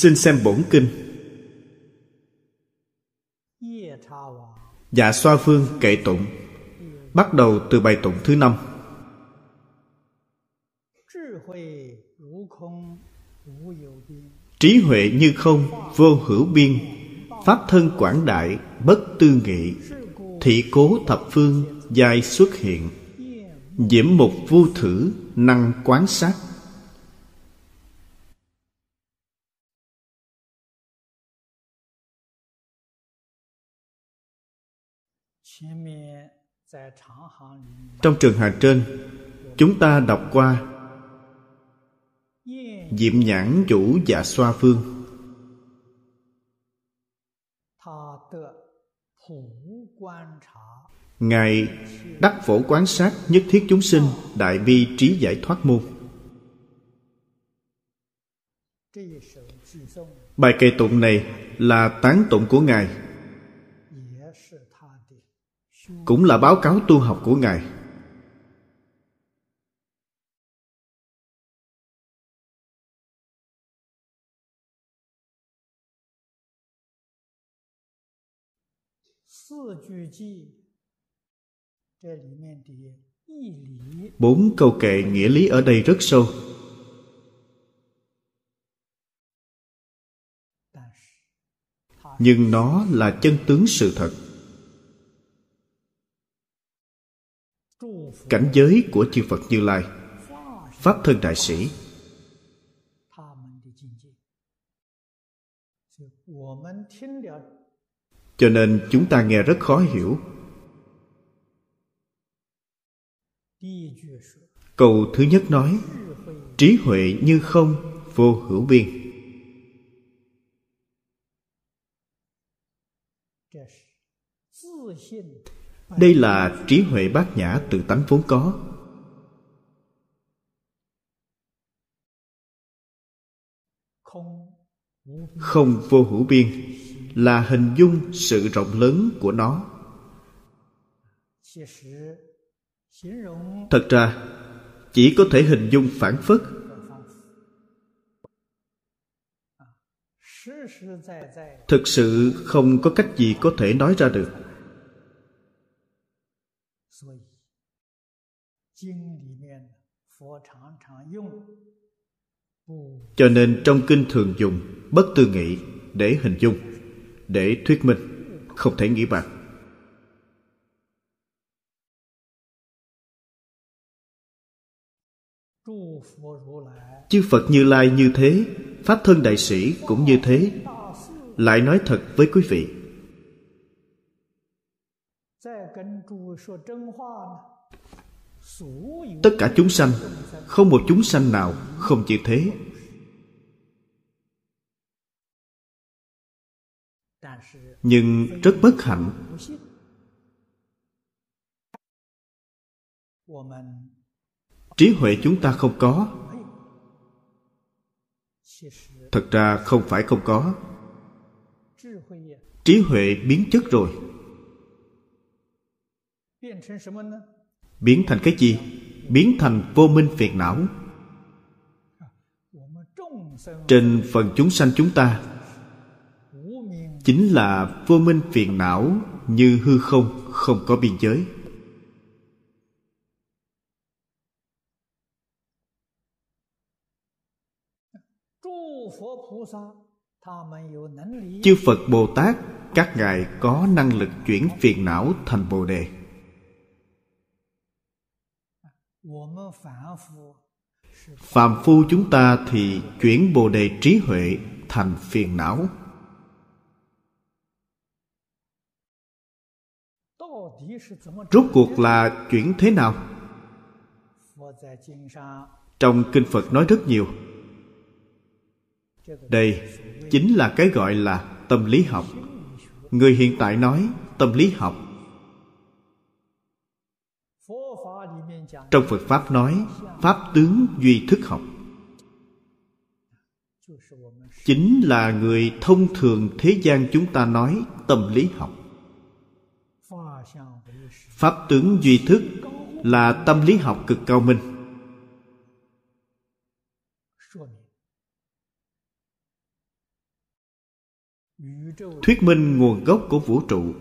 Xin xem bổn kinh. Dạ xoa phương kệ tụng, Bắt đầu từ bài tụng thứ năm. Trí huệ như không, vô hữu biên, Pháp thân quảng đại, bất tư nghị, Thị cố thập phương, giai xuất hiện. Diễm mục vu thử, năng quán sát. Trong trường hợp trên, Chúng ta đọc qua Diệm nhãn chủ dạ xoa phương. Ngài đắc phổ quán sát nhất thiết chúng sinh Đại bi trí giải thoát môn. Bài kệ tụng này là tán tụng của Ngài. Cũng là báo cáo tu học của Ngài. Bốn câu kệ nghĩa lý ở đây rất sâu. Nhưng nó là chân tướng sự thật. Cảnh giới của chư Phật Như Lai. Pháp thân đại sĩ. Cho nên chúng ta nghe rất khó hiểu. Câu thứ nhất nói, trí huệ như không, vô hữu biên đây là trí huệ bát nhã tự tánh vốn có. Không vô hữu biên là hình dung sự rộng lớn của nó. Thật ra, chỉ có thể hình dung phản phất. Thực sự không có cách gì có thể nói ra được. Cho nên trong kinh thường dùng bất tư nghị để hình dung để thuyết minh không thể nghĩ bàn. Chư phật như lai như thế pháp thân đại sĩ cũng như thế. Lại nói thật với quý vị tất cả chúng sanh, không một chúng sanh nào không chịu thế. Nhưng rất bất hạnh. Trí huệ chúng ta không có. Thật ra không phải không có. Trí huệ biến chất rồi biến thành cái gì biến thành vô minh phiền não. Trên phần chúng sanh chúng ta, chính là vô minh phiền não như hư không không có biên giới. Chư phật bồ tát, các ngài có năng lực chuyển phiền não thành bồ đề. Phàm phu chúng ta thì chuyển bồ đề trí huệ thành phiền não. rốt cuộc là chuyển thế nào? trong kinh phật nói rất nhiều. Đây chính là cái gọi là tâm lý học. Người hiện tại nói tâm lý học trong phật pháp nói, pháp tướng duy thức học. Chính là người thông thường thế gian chúng ta nói tâm lý học. Pháp tướng duy thức là tâm lý học cực cao minh. Thuyết minh nguồn gốc của vũ trụ,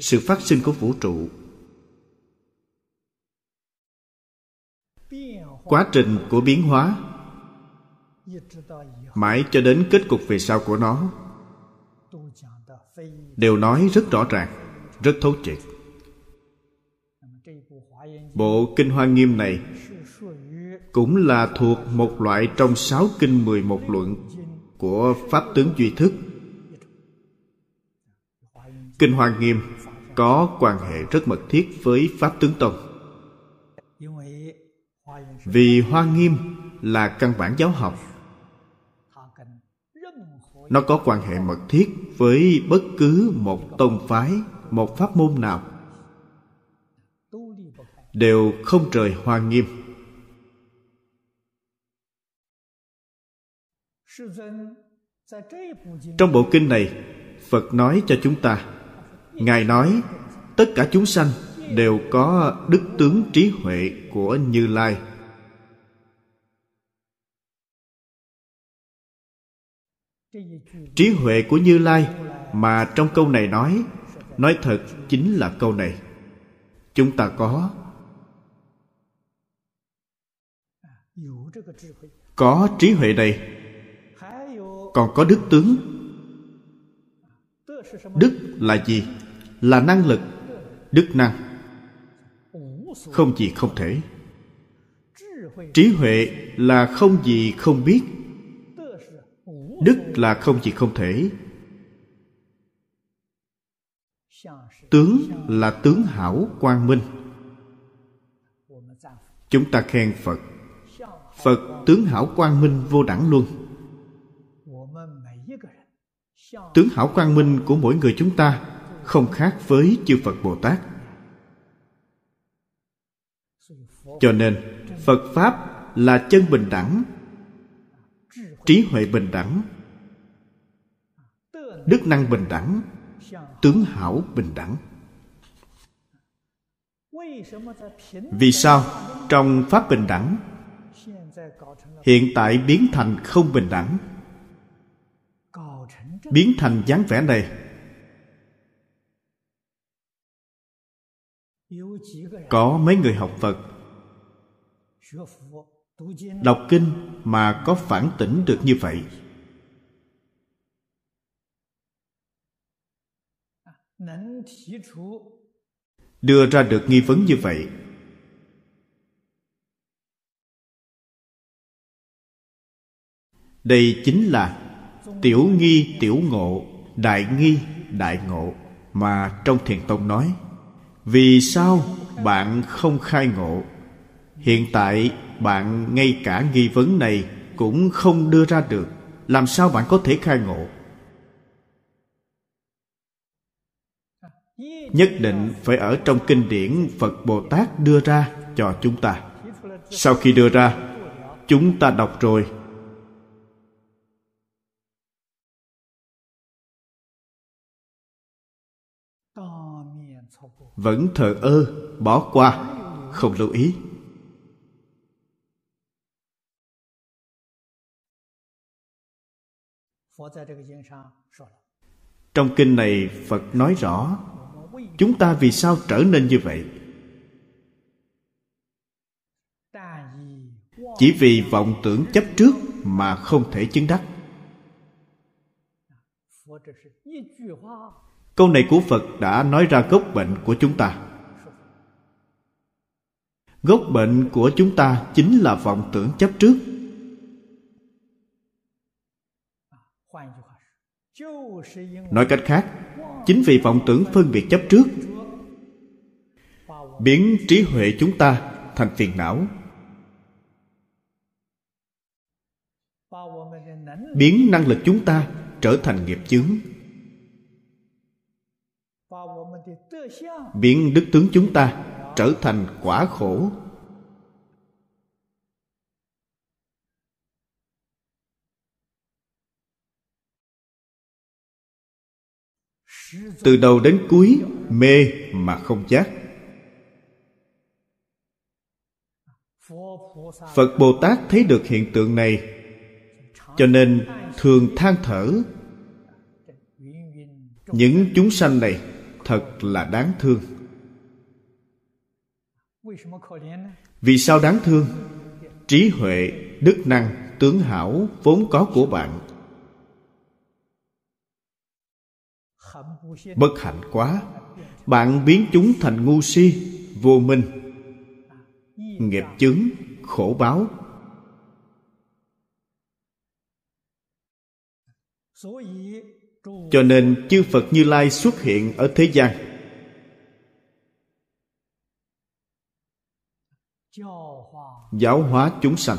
sự phát sinh của vũ trụ quá trình của biến hóa. Mãi cho đến kết cục về sau của nó, đều nói rất rõ ràng, rất thấu triệt. Bộ kinh hoa nghiêm này cũng là thuộc một loại trong sáu kinh mười một luận của pháp tướng duy thức. Kinh hoa nghiêm có quan hệ rất mật thiết với pháp tướng tông vì hoa nghiêm là căn bản giáo học. Nó có quan hệ mật thiết với bất cứ một tông phái, một pháp môn nào. Đều không rời hoa nghiêm. Trong bộ kinh này, phật nói cho chúng ta, ngài nói, tất cả chúng sanh đều có đức tướng trí huệ của như lai. Trí huệ của như lai mà trong câu này nói nói thật chính là câu này. Chúng ta có có trí huệ này, còn có đức tướng. Đức là gì? Là năng lực, đức năng. Không gì không thể. Trí huệ là không gì không biết đức là không gì không thể. Tướng là tướng hảo quang minh. Chúng ta khen phật. Phật tướng hảo quang minh vô đẳng luân tướng hảo quang minh của mỗi người chúng ta không khác với chư phật bồ tát. Cho nên, phật pháp là chân bình đẳng trí huệ bình đẳng. Đức năng bình đẳng. Tướng hảo bình đẳng. Vì sao? Trong pháp bình đẳng, hiện tại biến thành không bình đẳng. Biến thành dáng vẻ này. Có mấy người học phật? Đọc kinh mà có phản tỉnh được như vậy. Đưa ra được nghi vấn như vậy. Đây chính là tiểu nghi, tiểu ngộ, đại nghi, đại ngộ mà trong thiền tông nói. Vì sao bạn không khai ngộ? Hiện tại bạn ngay cả nghi vấn này cũng không đưa ra được. Làm sao bạn có thể khai ngộ? Nhất định phải ở trong kinh điển phật bồ tát đưa ra cho chúng ta. Sau khi đưa ra, chúng ta đọc rồi. Vẫn thờ ơ, bỏ qua, không lưu ý. Trong kinh này phật nói rõ, chúng ta vì sao trở nên như vậy? Chỉ vì vọng tưởng chấp trước mà không thể chứng đắc. Câu này của phật đã nói ra gốc bệnh của chúng ta. Gốc bệnh của chúng ta chính là vọng tưởng chấp trước. Nói cách khác, chính vì vọng tưởng phân biệt chấp trước, biến trí huệ chúng ta thành phiền não. Biến năng lực chúng ta trở thành nghiệp chướng. Biến đức tướng chúng ta trở thành quả khổ. Từ đầu đến cuối, mê mà không giác phật bồ tát thấy được hiện tượng này, cho nên thường than thở. Những chúng sanh này thật là đáng thương. Vì sao đáng thương? Trí huệ, đức năng, tướng hảo vốn có của bạn. Bất hạnh quá. Bạn biến chúng thành ngu si, vô minh. Nghiệp chướng, khổ báo. Cho nên chư phật như lai xuất hiện ở thế gian. Giáo hóa chúng sanh.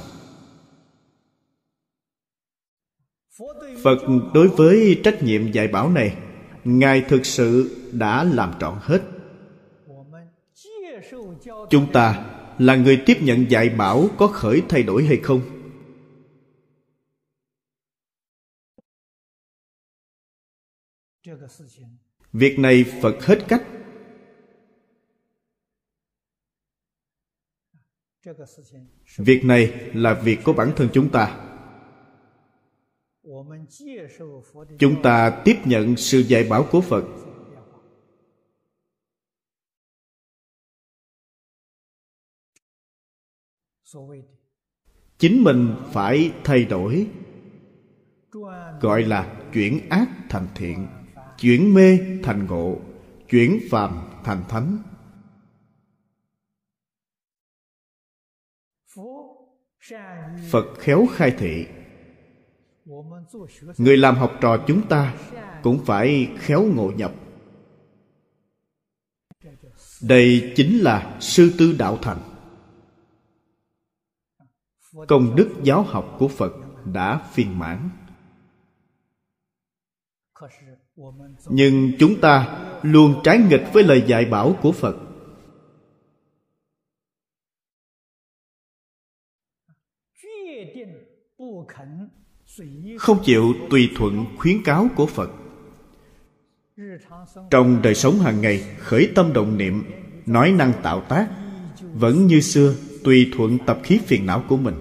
Phật đối với trách nhiệm dạy bảo này ngài thực sự đã làm trọn hết. Chúng ta là người tiếp nhận dạy bảo có khởi thay đổi hay không? Việc này phật hết cách. Việc này là việc của bản thân chúng ta chúng ta tiếp nhận sự dạy bảo của phật. Chính mình phải thay đổi, gọi là chuyển ác thành thiện, chuyển mê thành ngộ, chuyển phàm thành thánh. Phật khéo khai thị người làm học trò chúng ta cũng phải khéo ngộ nhập. Đây chính là sư tư đạo thành. Công đức giáo học của phật đã phiền mãn. Nhưng chúng ta luôn trái nghịch với lời dạy bảo của phật. Không chịu tùy thuận khuyến cáo của phật. Trong đời sống hàng ngày, khởi tâm động niệm, nói năng tạo tác, vẫn như xưa tùy thuận tập khí phiền não của mình.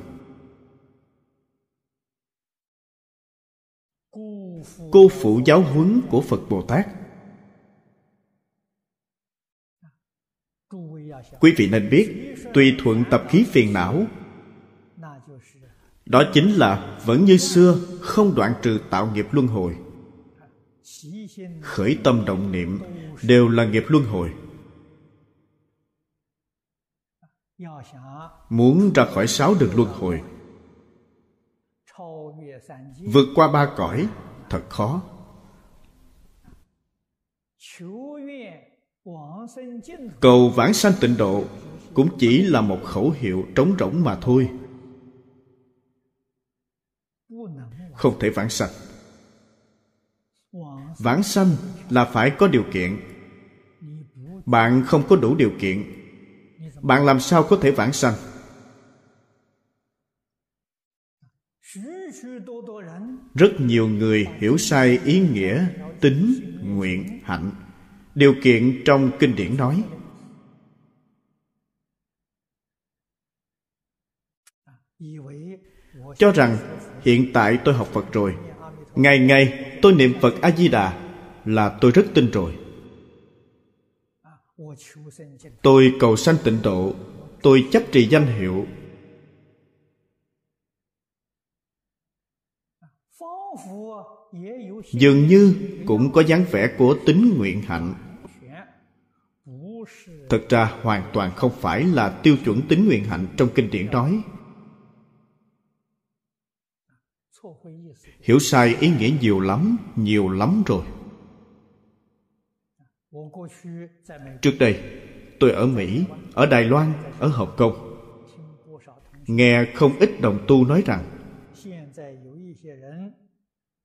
Cô phụ giáo huấn của phật bồ tát. Quý vị nên biết, tùy thuận tập khí phiền não, đó chính là vẫn như xưa, không đoạn trừ tạo nghiệp luân hồi. Khởi tâm động niệm đều là nghiệp luân hồi. Muốn ra khỏi sáu đường luân hồi, vượt qua ba cõi, thật khó. Cầu vãng sanh tịnh độ cũng chỉ là một khẩu hiệu trống rỗng mà thôi. Không thể vãng sanh. Vãng sanh. Là phải có điều kiện. Bạn không có đủ điều kiện. Bạn làm sao có thể vãng sanh? Rất nhiều người hiểu sai ý nghĩa tính nguyện hạnh. Điều kiện trong kinh điển nói. Cho rằng hiện tại tôi học phật rồi. Ngày ngày, tôi niệm phật a di đà là tôi rất tin rồi. Tôi cầu sanh tịnh độ, tôi chấp trì danh hiệu. Dường như cũng có dáng vẻ của tính nguyện hạnh. Thực ra hoàn toàn không phải là tiêu chuẩn tính nguyện hạnh trong kinh điển nói. Hiểu sai ý nghĩa nhiều lắm nhiều lắm rồi. Trước đây, tôi ở mỹ, ở đài loan, ở hồng kông. Nghe không ít đồng tu nói rằng,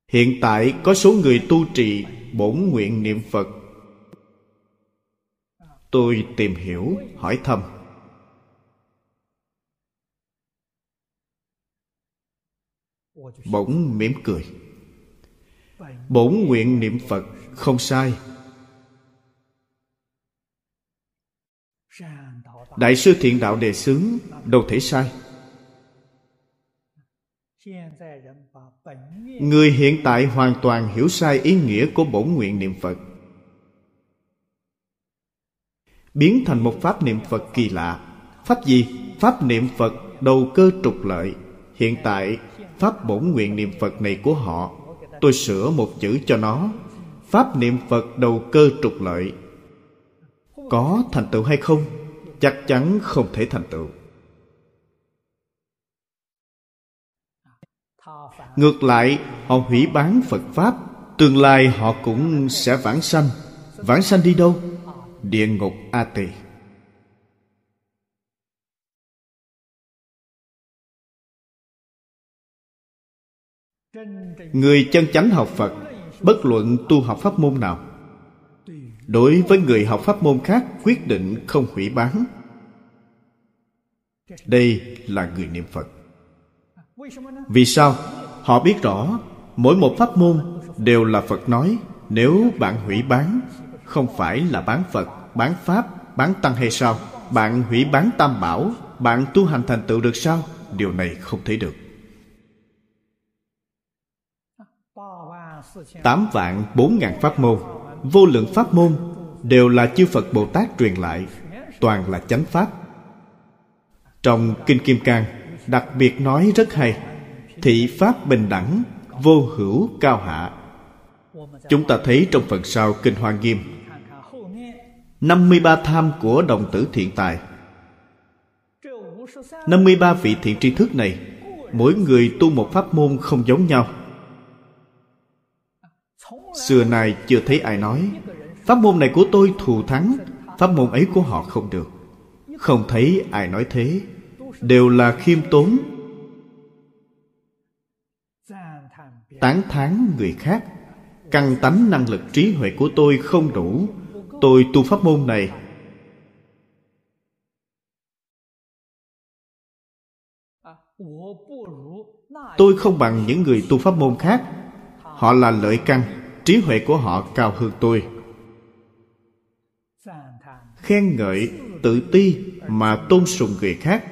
hiện tại có số người tu trì bổn nguyện niệm phật. Tôi tìm hiểu, hỏi thăm. bỗng mỉm cười. Bổn nguyện niệm phật. Không sai. Đại sư thiện đạo đề xướng đâu thể sai. Người hiện tại hoàn toàn hiểu sai ý nghĩa của bổn nguyện niệm phật. Biến thành một pháp niệm phật kỳ lạ. Pháp gì? Pháp niệm phật đầu cơ trục lợi. Hiện tại pháp bổn nguyện niệm phật này của họ. Tôi sửa một chữ cho nó. Pháp niệm phật đầu cơ trục lợi. Có thành tựu hay không? Chắc chắn không thể thành tựu. Ngược lại, họ hủy bán phật pháp, tương lai họ cũng sẽ vãng sanh. Vãng sanh đi đâu? Địa ngục a tỳ. Người chân chánh học phật, bất luận tu học pháp môn nào. Đối với người học pháp môn khác, quyết định không hủy bán. Đây là người niệm phật. Vì sao? Họ biết rõ, mỗi một pháp môn đều là phật nói, nếu bạn hủy bán, không phải là bán phật, bán pháp, bán tăng hay sao? Bạn hủy bán tam bảo, bạn tu hành thành tựu được sao? Điều này không thể được. Tám vạn bốn ngàn pháp môn, vô lượng pháp môn đều là chư phật bồ tát truyền lại, toàn là chánh pháp. Trong kinh kim cang, đặc biệt nói rất hay, thị pháp bình đẳng, vô hữu cao hạ. Chúng ta thấy trong phần sau kinh hoa nghiêm. 53 tham của đồng tử thiện tài. 53 vị thiện tri thức này, Mỗi người tu một pháp môn không giống nhau. Xưa nay chưa thấy ai nói, Pháp môn này của tôi thù thắng, Pháp môn ấy của họ không được. Không thấy ai nói thế, Đều là khiêm tốn, Tán thán người khác, Căng tánh năng lực trí huệ của tôi không đủ. Tôi tu pháp môn này, Tôi không bằng những người tu pháp môn khác. Họ là lợi căn. Trí huệ của họ cao hơn tôi. Khen ngợi Tự ti mà tôn sùng người khác.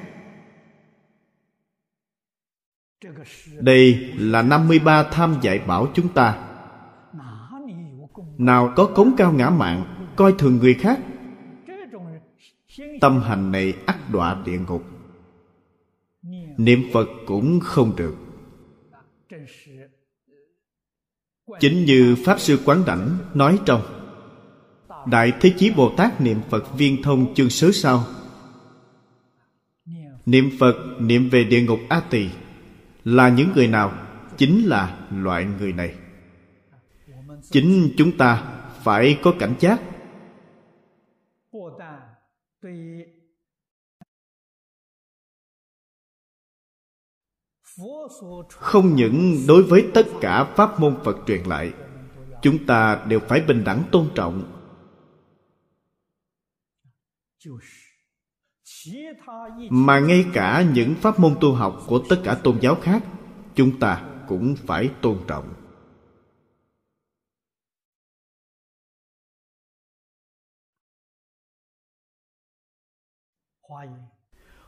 Đây là 53 tham dạy bảo chúng ta. Nào có cống cao ngã mạng, Coi thường người khác. Tâm hành này ắt đọa địa ngục. Niệm Phật cũng không được. Chính như Pháp Sư Quán Đảnh nói trong, Đại Thế Chí Bồ Tát niệm Phật viên thông chương sớ sau. Niệm Phật, niệm về địa ngục A Tỳ Là những người nào? Chính là loại người này. Chính chúng ta phải có cảnh giác. Không những đối với tất cả pháp môn phật truyền lại, chúng ta đều phải bình đẳng tôn trọng. Mà ngay cả những pháp môn tu học của tất cả tôn giáo khác, chúng ta cũng phải tôn trọng.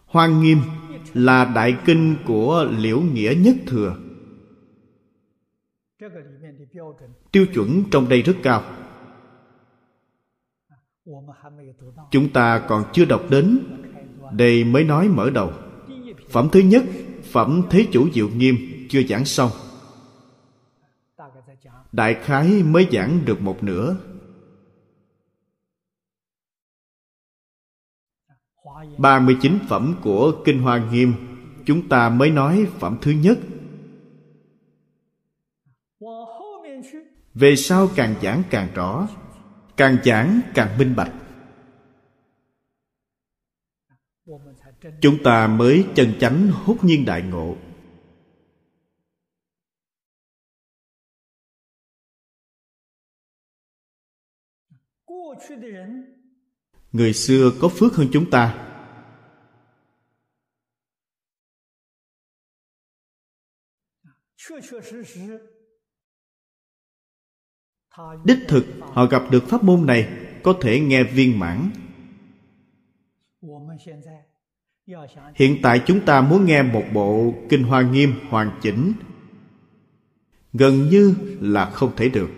Hoang nghiêm là đại kinh của liễu nghĩa nhất thừa. Tiêu chuẩn trong đây rất cao. Chúng ta còn chưa đọc đến, đây mới nói mở đầu. Phẩm thứ nhất, phẩm thế chủ diệu nghiêm chưa giảng xong. Đại khái mới giảng được một nửa. 39 phẩm của Kinh Hoa Nghiêm. Chúng ta mới nói phẩm thứ nhất. Về sau càng giảng càng rõ, Càng giảng càng minh bạch. Chúng ta mới chân chánh hốt nhiên đại ngộ. Người xưa có phước hơn chúng ta. Đích thực họ gặp được pháp môn này có thể nghe viên mãn. hiện tại chúng ta muốn nghe một bộ kinh hoa nghiêm hoàn chỉnh. Gần như là không thể được.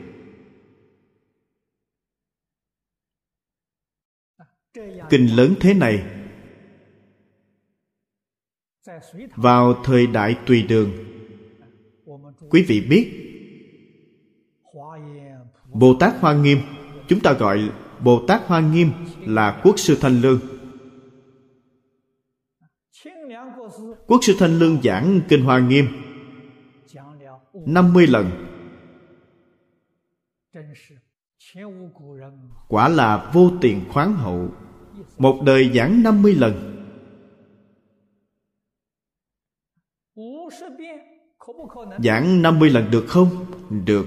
Kinh lớn thế này vào thời đại tùy đường quý vị biết bồ tát hoa nghiêm, chúng ta gọi bồ tát hoa nghiêm là quốc sư thanh lương. Quốc sư thanh lương giảng kinh hoa nghiêm 50 lần. Quả là vô tiền khoáng hậu, Một đời giảng 50 lần. Giảng 50 lần được không? Được.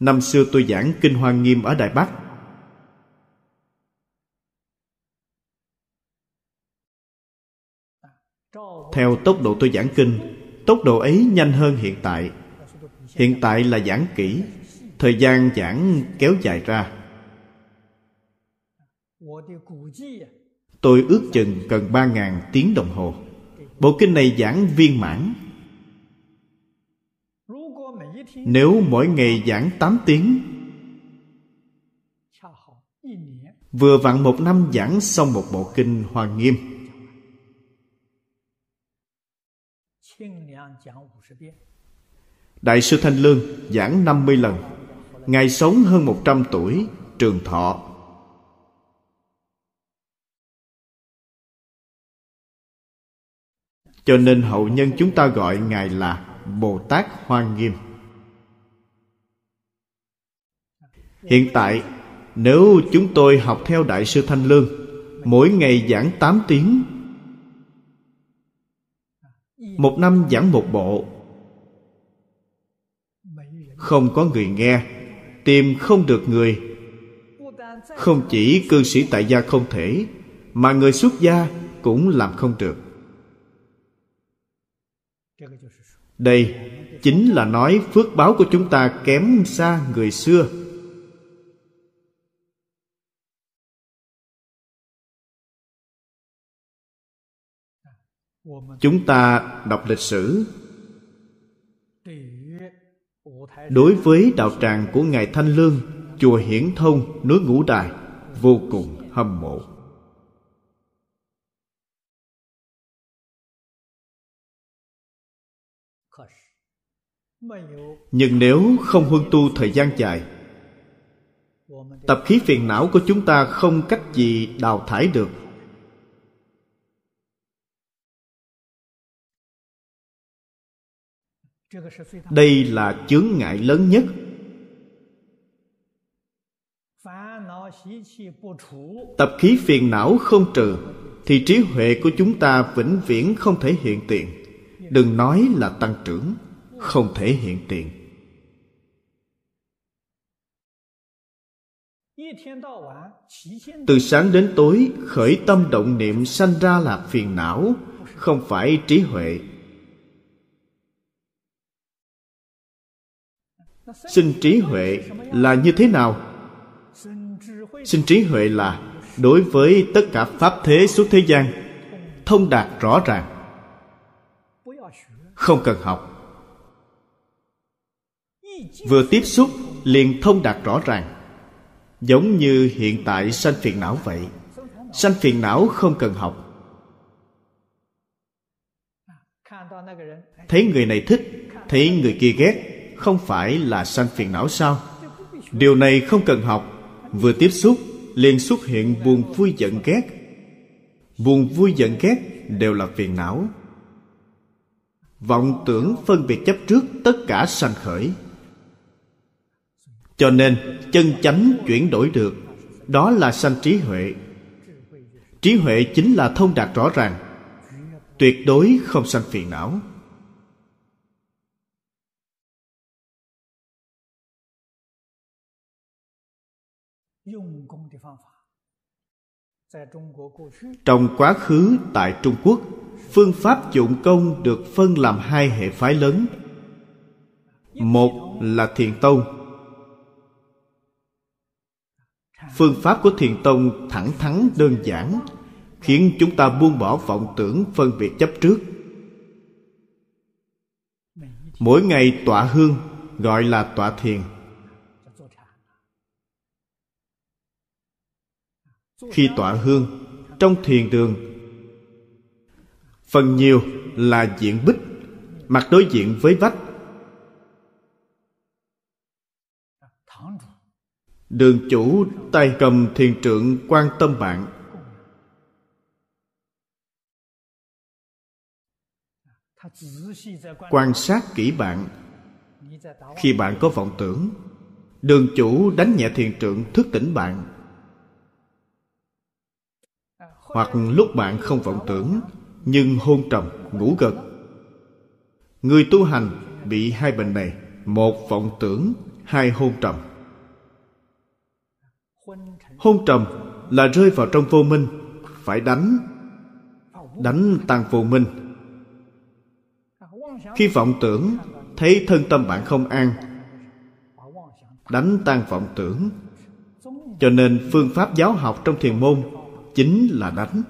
Năm xưa tôi giảng Kinh Hoa Nghiêm ở Đài Bắc. Theo tốc độ tôi giảng kinh Tốc độ ấy nhanh hơn hiện tại. Hiện tại là giảng kỹ Thời gian giảng kéo dài ra Tôi ước chừng cần 3.000 tiếng đồng hồ. Bộ kinh này giảng viên mãn. Nếu mỗi ngày giảng 8 tiếng, Vừa vặn một năm giảng xong một bộ kinh Hoa Nghiêm. Đại sư Thanh Lương giảng 50 lần. Ngài sống hơn 100 tuổi, Trường thọ Cho nên hậu nhân chúng ta gọi Ngài là Bồ Tát Hoa Nghiêm. Hiện tại, Nếu chúng tôi học theo Đại sư Thanh Lương, Mỗi ngày giảng 8 tiếng, Một năm giảng một bộ, Không có người nghe, Tìm không được người. Không chỉ cư sĩ tại gia không thể, Mà người xuất gia cũng làm không được. Đây chính là nói phước báo của chúng ta kém xa người xưa. Chúng ta đọc lịch sử. Đối với đạo tràng của ngài thanh lương, chùa hiển thông, núi ngũ đài, vô cùng hâm mộ. Nhưng nếu không huân tu thời gian dài, tập khí phiền não của chúng ta không cách gì đào thải được. Đây là chướng ngại lớn nhất. Tập khí phiền não không trừ, thì trí huệ của chúng ta vĩnh viễn không thể hiện tiền. Đừng nói là tăng trưởng không thể hiện tiền. Từ sáng đến tối, khởi tâm động niệm sanh ra là phiền não, không phải trí huệ. Sinh trí huệ là như thế nào? Sinh trí huệ là đối với tất cả pháp thế suốt thế gian, thông đạt rõ ràng. Không cần học vừa tiếp xúc, liền thông đạt rõ ràng. Giống như hiện tại sanh phiền não vậy, sanh phiền não không cần học. Thấy người này thích, thấy người kia ghét, không phải là sanh phiền não sao? Điều này không cần học. Vừa tiếp xúc, liền xuất hiện buồn vui giận ghét. Buồn vui giận ghét đều là phiền não. Vọng tưởng phân biệt chấp trước tất cả sanh khởi cho nên, chân chánh chuyển đổi được. Đó là sanh trí huệ. Trí huệ chính là thông đạt rõ ràng. Tuyệt đối không sanh phiền não. Trong quá khứ tại trung quốc, phương pháp dụng công được phân làm hai hệ phái lớn. Một là thiền tông phương pháp của thiền tông thẳng thắn, đơn giản, khiến chúng ta buông bỏ vọng tưởng phân biệt chấp trước. Mỗi ngày tọa hương, gọi là tọa thiền. Khi tọa hương, trong thiền đường, phần nhiều là diện bích, mặt đối diện với vách. Đường chủ tay cầm thiền trượng quan tâm bạn. Quan sát kỹ bạn. Khi bạn có vọng tưởng, đường chủ đánh nhẹ thiền trượng thức tỉnh bạn. Hoặc lúc bạn không vọng tưởng, nhưng hôn trầm, ngủ gật. Người tu hành bị hai bệnh này, một vọng tưởng, hai hôn trầm hôn trầm là rơi vào trong vô minh, phải đánh đánh tăng vô minh. Khi vọng tưởng, thấy thân tâm bạn không an, đánh tan vọng tưởng. Cho nên phương pháp giáo học trong thiền môn chính là đánh.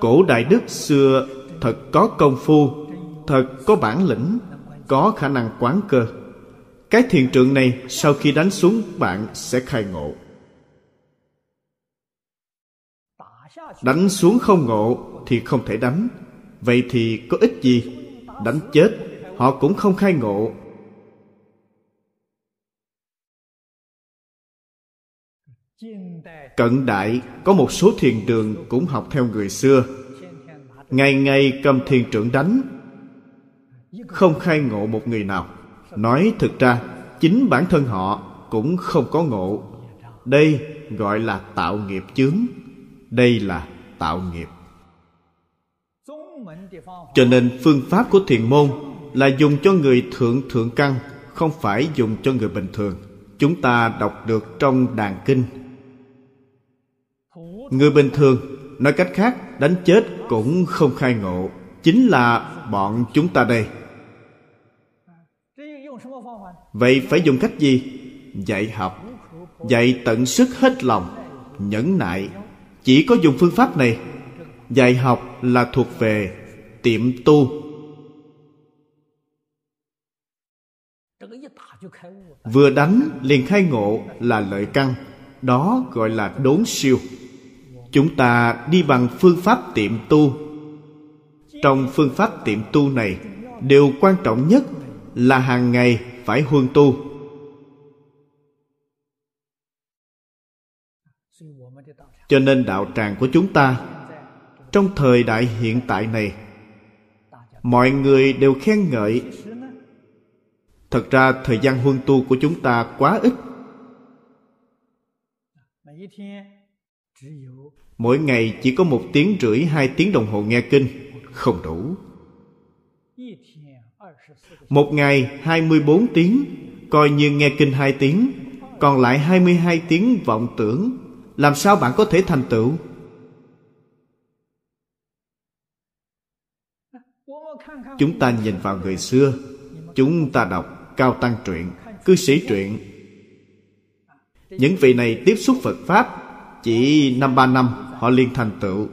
Cổ đại đức xưa thật có công phu thật có bản lĩnh, có khả năng quán cơ. Cái thiền trượng này sau khi đánh xuống, bạn sẽ khai ngộ. Đánh xuống không ngộ thì không thể đánh. Vậy thì có ích gì? Đánh chết, họ cũng không khai ngộ. Cận đại, có một số thiền đường cũng học theo người xưa. Ngày ngày cầm thiền trưởng đánh không khai ngộ một người nào. Nói thực ra, chính bản thân họ cũng không có ngộ. Đây gọi là tạo nghiệp chướng. Đây là tạo nghiệp. Cho nên phương pháp của thiền môn là dùng cho người thượng thượng căn, không phải dùng cho người bình thường. Chúng ta đọc được trong đàn kinh. Người bình thường, nói cách khác, đánh chết cũng không khai ngộ. Chính là bọn chúng ta đây vậy phải dùng cách gì? Dạy học. Dạy tận sức hết lòng, nhẫn nại. Chỉ có dùng phương pháp này. Dạy học là thuộc về tiệm tu. Vừa đánh liền khai ngộ là lợi căn. Đó gọi là đốn siêu. Chúng ta đi bằng phương pháp tiệm tu. Trong phương pháp tiệm tu này, điều quan trọng nhất là hàng ngày phải huân tu. Cho nên đạo tràng của chúng ta, trong thời đại hiện tại này, mọi người đều khen ngợi. Thật ra thời gian huân tu của chúng ta quá ít. Mỗi ngày chỉ có một tiếng rưỡi, hai tiếng đồng hồ nghe kinh, không đủ một ngày 24 tiếng, coi như nghe kinh hai tiếng, còn lại 22 tiếng vọng tưởng. Làm sao bạn có thể thành tựu? Chúng ta nhìn vào người xưa, chúng ta đọc cao tăng truyện, cư sĩ truyện. Những vị này tiếp xúc phật pháp, chỉ năm ba năm, họ liền thành tựu.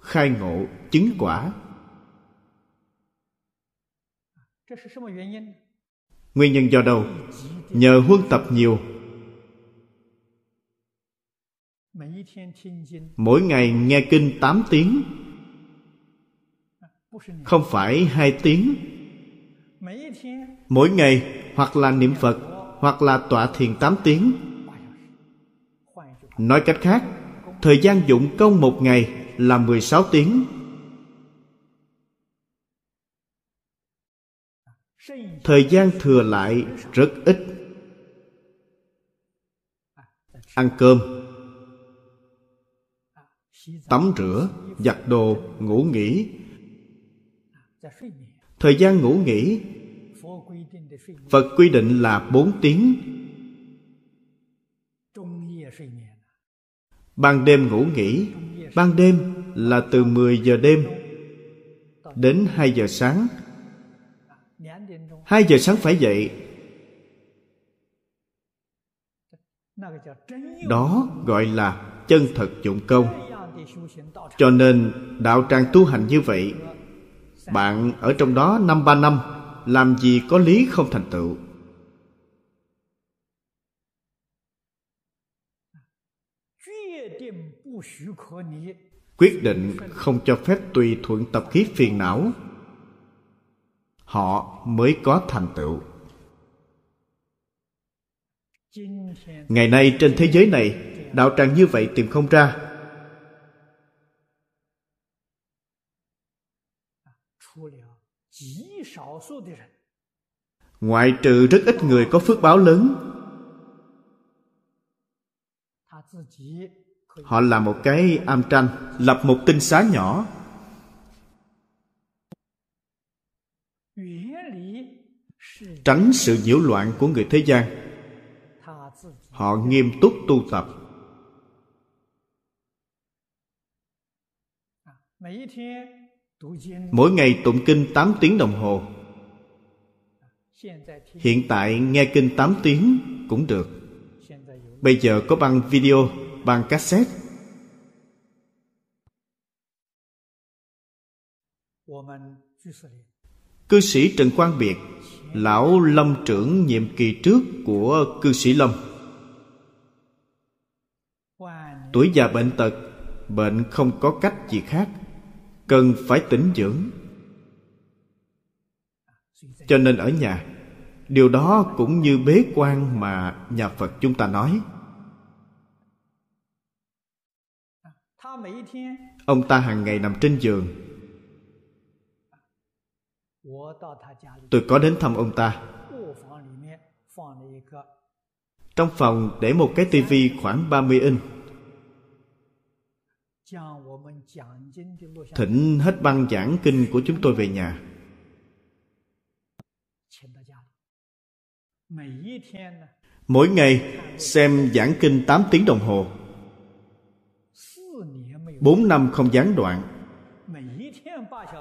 Khai ngộ chứng quả. Nguyên nhân do đâu? Nhờ huân tập nhiều. Mỗi ngày nghe kinh 8 tiếng. Không phải hai tiếng. Mỗi ngày hoặc là niệm phật hoặc là tọa thiền 8 tiếng. Nói cách khác, thời gian dụng công một ngày là 16 tiếng. thời gian thừa lại rất ít. Ăn cơm, tắm rửa, giặt đồ, ngủ nghỉ. Thời gian ngủ nghỉ, phật quy định là bốn tiếng. Ban đêm ngủ nghỉ, ban đêm là từ 10 giờ đêm đến 2 giờ sáng hai giờ sáng phải dậy. Đó gọi là chân thật dụng công. Cho nên, đạo tràng tu hành như vậy, bạn ở trong đó năm ba năm, làm gì có lý không thành tựu. Quyết định không cho phép tùy thuận tập khí phiền não họ mới có thành tựu. Ngày nay trên thế giới này, đạo tràng như vậy tìm không ra. Ngoại trừ rất ít người có phước báo lớn. Họ làm một cái am tranh lập một tinh xá nhỏ. tránh sự nhiễu loạn của người thế gian. Họ nghiêm túc tu tập. Mỗi ngày tụng kinh 8 tiếng đồng hồ. Hiện tại nghe kinh 8 tiếng cũng được. Bây giờ có băng video, băng cassette. Cư sĩ trần quang biệt lão lâm trưởng nhiệm kỳ trước của cư sĩ lâm. Tuổi già bệnh tật, bệnh không có cách gì khác, cần phải tĩnh dưỡng. Cho nên ở nhà, điều đó cũng như bế quan mà nhà phật chúng ta nói. Ông ta hàng ngày nằm trên giường tôi có đến thăm ông ta. Trong phòng để một cái tivi khoảng 30 inch. Thỉnh hết băng giảng kinh của chúng tôi về nhà. Mỗi ngày xem giảng kinh 8 tiếng đồng hồ. 4 năm không gián đoạn.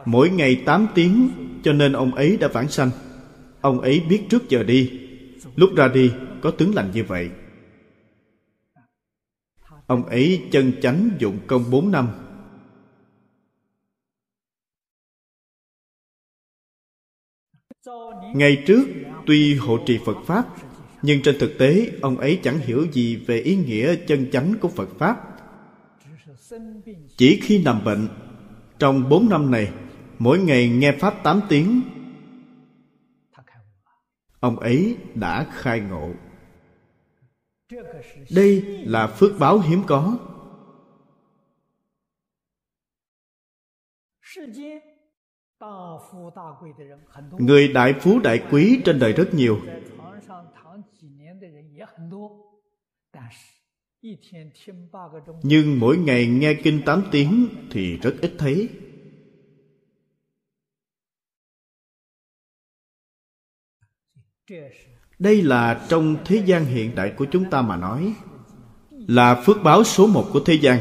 Mỗi ngày 8 tiếng cho nên ông ấy đã vãng sanh. Ông ấy biết trước giờ đi. Lúc ra đi, có tướng lành như vậy. Ông ấy chân chánh dụng công bốn năm. Ngày trước, tuy hộ trì phật pháp, nhưng trên thực tế, ông ấy chẳng hiểu gì về ý nghĩa chân chánh của phật pháp. Chỉ khi nằm bệnh, trong bốn năm này mỗi ngày nghe pháp 8 tiếng. Ông ấy đã khai ngộ. Đây là phước báo hiếm có. Người đại phú đại quý trên đời rất nhiều. Nhưng mỗi ngày nghe kinh 8 tiếng thì rất ít thấy. đây là trong thế gian hiện đại của chúng ta mà nói, là phước báo số một của thế gian.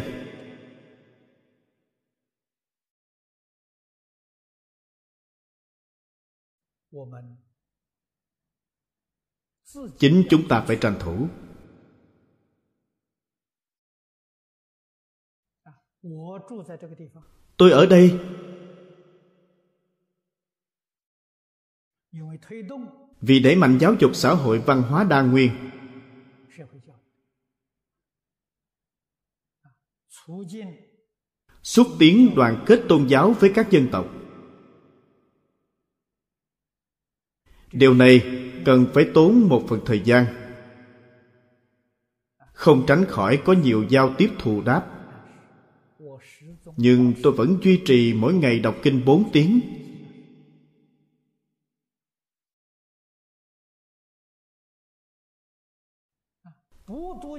Chính chúng ta phải tranh thủ. Tôi ở đây vì đẩy mạnh giáo dục xã hội văn hóa đa nguyên. Xúc tiến đoàn kết tôn giáo với các dân tộc. Điều này cần phải tốn một phần thời gian, không tránh khỏi có nhiều giao tiếp thù đáp. Nhưng tôi vẫn duy trì mỗi ngày đọc kinh 4 tiếng.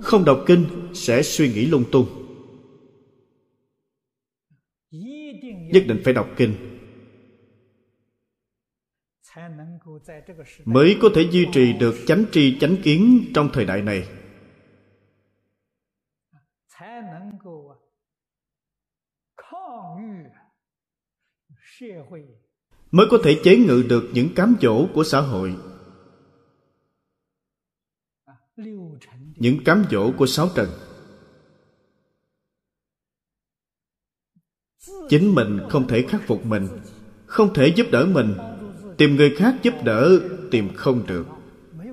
không đọc kinh sẽ suy nghĩ lung tung. Nhất định phải đọc kinh mới có thể duy trì được chánh tri chánh kiến trong thời đại này. Mới có thể chế ngự được những cám dỗ của xã hội. những cám dỗ của sáu trần. Chính mình không thể khắc phục mình, không thể giúp đỡ mình. Tìm người khác giúp đỡ, tìm không được.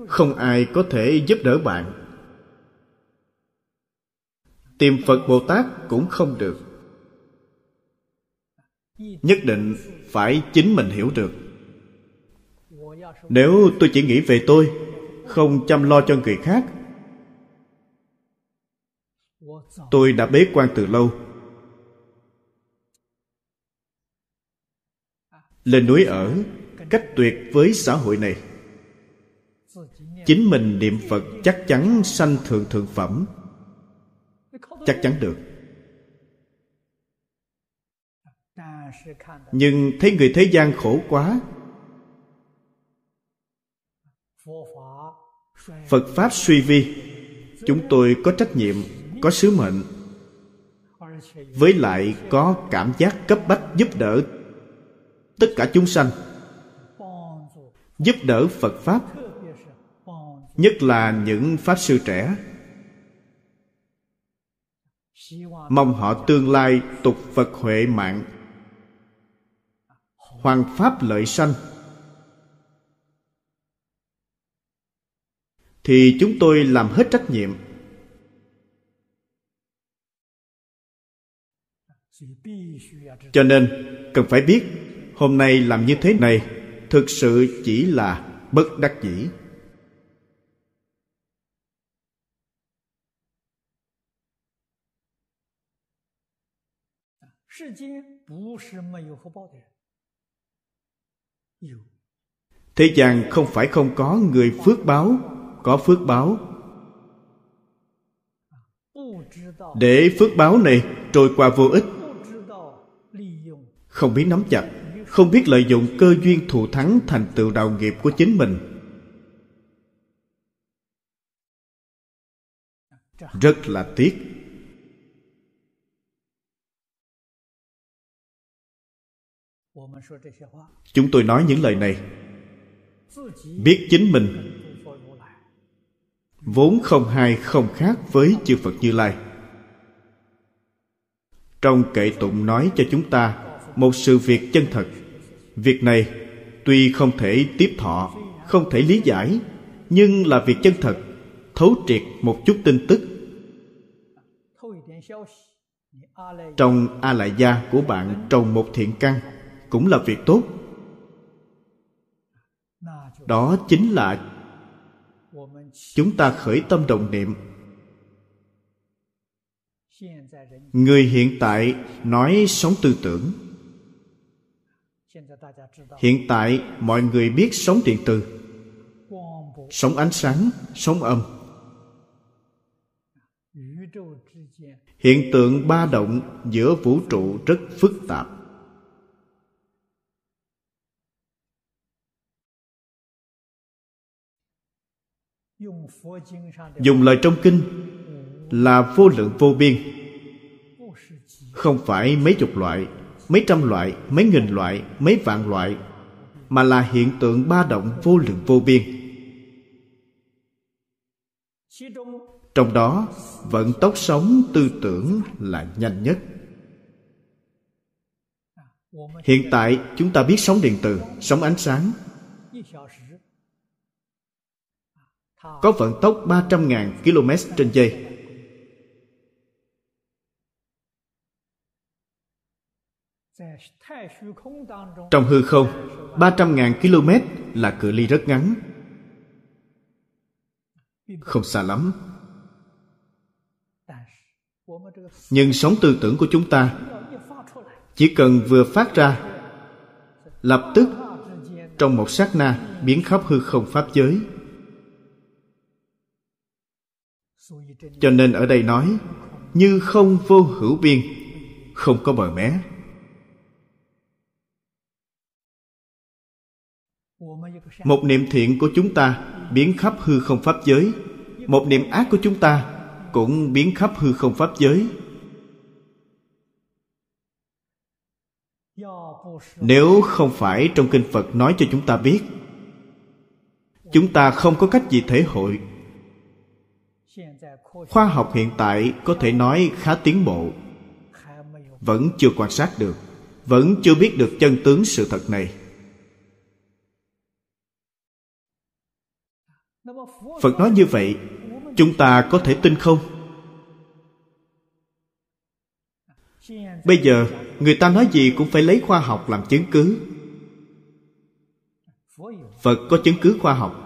Không ai có thể giúp đỡ bạn. Tìm phật bồ tát cũng không được. Nhất định phải chính mình hiểu được. Nếu tôi chỉ nghĩ về tôi, không chăm lo cho người khác tôi đã bế quan từ lâu. Lên núi ở, cách tuyệt với xã hội này. Chính mình niệm phật chắc chắn sanh thượng thượng phẩm. Chắc chắn được. Nhưng thấy người thế gian khổ quá. Phật pháp suy vi. Chúng tôi có trách nhiệm có sứ mệnh, với lại có cảm giác cấp bách giúp đỡ tất cả chúng sanh, giúp đỡ phật pháp, nhất là những pháp sư trẻ. Mong họ tương lai tục phật huệ mạng hoàng pháp lợi sanh. Thì chúng tôi làm hết trách nhiệm. cho nên, cần phải biết hôm nay làm như thế này thực sự chỉ là bất đắc dĩ. Thế gian không phải không có người phước báo, có phước báo. Để phước báo này trôi qua vô ích không biết nắm chặt, không biết lợi dụng cơ duyên thù thắng thành tựu đạo nghiệp của chính mình. Rất là tiếc. Chúng tôi nói những lời này. Biết chính mình. Vốn không hai không khác với chư phật như lai. Trong kệ tụng nói cho chúng ta một sự việc chân thật. Việc này tuy không thể tiếp thọ, không thể lý giải, nhưng là việc chân thật, thấu triệt một chút tin tức. Trong a lại gia của bạn trồng một thiện căn cũng là việc tốt. Đó chính là chúng ta khởi tâm đồng niệm. Người hiện tại nói sống tư tưởng hiện tại mọi người biết sống điện từ sống ánh sáng sống âm. hiện tượng ba động giữa vũ trụ rất phức tạp. Dùng lời trong kinh là vô lượng vô biên. Không phải mấy chục loại mấy trăm loại, mấy nghìn loại, mấy vạn loại, mà là hiện tượng ba động vô lượng vô biên. Trong đó, vận tốc sống tư tưởng là nhanh nhất. Hiện tại chúng ta biết sóng điện từ, sóng ánh sáng. Có vận tốc 300.000 km trên giây. Trong hư không, 300.000 km là cự ly rất ngắn. Không xa lắm. Nhưng sóng tư tưởng của chúng ta chỉ cần vừa phát ra lập tức trong một sát na biến khắp hư không pháp giới cho nên ở đây nói như không vô hữu biên không có bờ mé một niệm thiện của chúng ta biến khắp hư không pháp giới. Một niệm ác của chúng ta cũng biến khắp hư không pháp giới. Nếu không phải trong kinh phật nói cho chúng ta biết, chúng ta không có cách gì thể hội. Khoa học hiện tại có thể nói khá tiến bộ. Vẫn chưa quan sát được, vẫn chưa biết được chân tướng sự thật này. Phật nói như vậy, chúng ta có thể tin không? Bây giờ, người ta nói gì cũng phải lấy khoa học làm chứng cứ. Phật có chứng cứ khoa học.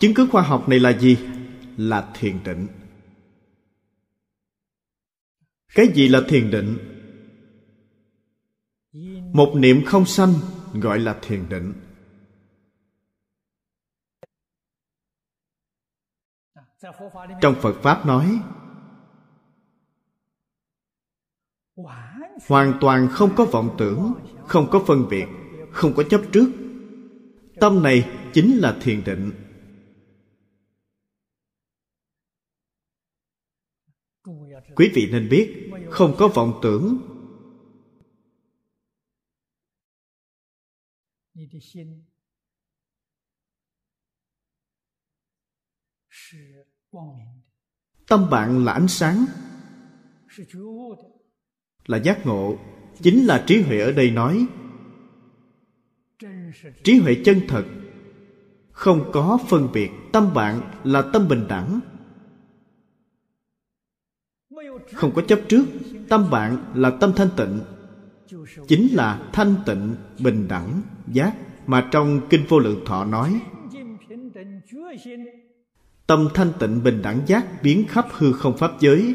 Chứng cứ khoa học này là gì? Là thiền định. Cái gì là thiền định? Một niệm không sanh, gọi là thiền định. Trong phật pháp nói, hoàn toàn không có vọng tưởng, không có phân biệt, không có chấp trước. Tâm này chính là thiền định. Quý vị nên biết, không có vọng tưởng tâm bạn là ánh sáng. là giác ngộ chính là trí huệ ở đây nói. trí huệ chân thật không có phân biệt. Tâm bạn là tâm bình đẳng. không có chấp trước. tâm bạn là tâm thanh tịnh chính là thanh tịnh, bình đẳng, giác mà trong kinh vô lượng thọ nói. Tâm thanh tịnh, bình đẳng, giác biến khắp hư không pháp giới.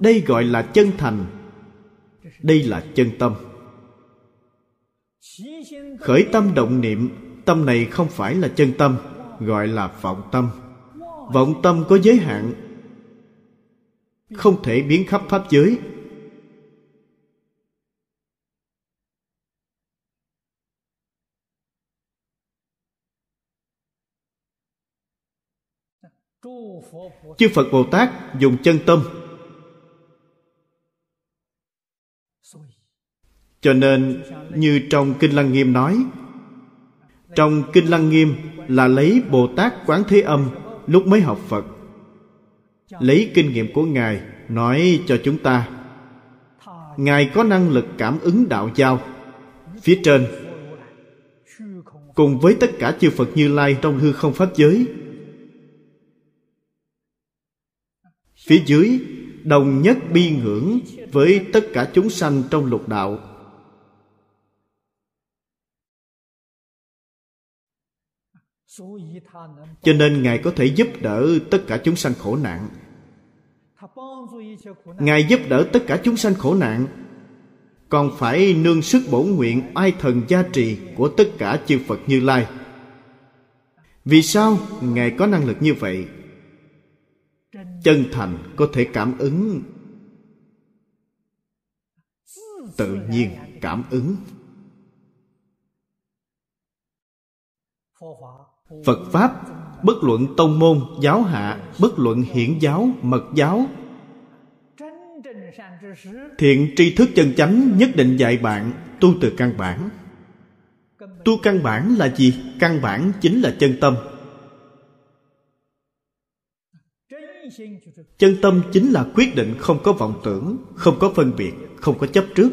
Đây gọi là chân thành. Đây là chân tâm. Khởi tâm động niệm, tâm này không phải là chân tâm gọi là vọng tâm. Vọng tâm có giới hạn, không thể biến khắp pháp giới. Chư phật bồ tát dùng chân tâm. Cho nên, như trong kinh lăng nghiêm nói trong kinh lăng nghiêm là lấy bồ tát quán thế âm lúc mới học phật. Lấy kinh nghiệm của ngài nói cho chúng ta, ngài có năng lực cảm ứng đạo giao. Phía trên, cùng với tất cả chư phật như lai trong hư không pháp giới, phía dưới đồng nhất bi ngưỡng với tất cả chúng sanh trong lục đạo. Cho nên ngài có thể giúp đỡ tất cả chúng sanh khổ nạn. Ngài giúp đỡ tất cả chúng sanh khổ nạn. Còn phải nương sức bổ nguyện ai thần gia trì của tất cả chư phật như lai. Vì sao ngài có năng lực như vậy? Chân thành có thể cảm ứng. Tự nhiên cảm ứng phật pháp, bất luận tông môn, giáo hạ, bất luận hiển giáo, mật giáo. Thiện tri thức chân chánh nhất định dạy bạn, tu từ căn bản. Tu căn bản là gì? Căn bản chính là chân tâm. Chân tâm chính là quyết định không có vọng tưởng, không có phân biệt, không có chấp trước.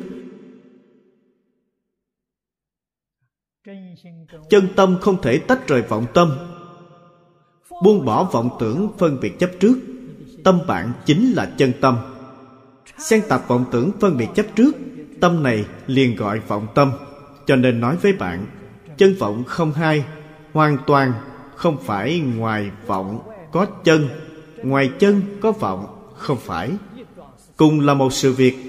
Chân tâm không thể tách rời vọng tâm. Buông bỏ vọng tưởng phân biệt chấp trước. Tâm bạn chính là chân tâm. Xen tạp vọng tưởng phân biệt chấp trước, tâm này liền gọi vọng tâm. Cho nên nói với bạn, chân vọng không hai, hoàn toàn không phải ngoài vọng có chân, ngoài chân có vọng không phải. Cùng là một sự việc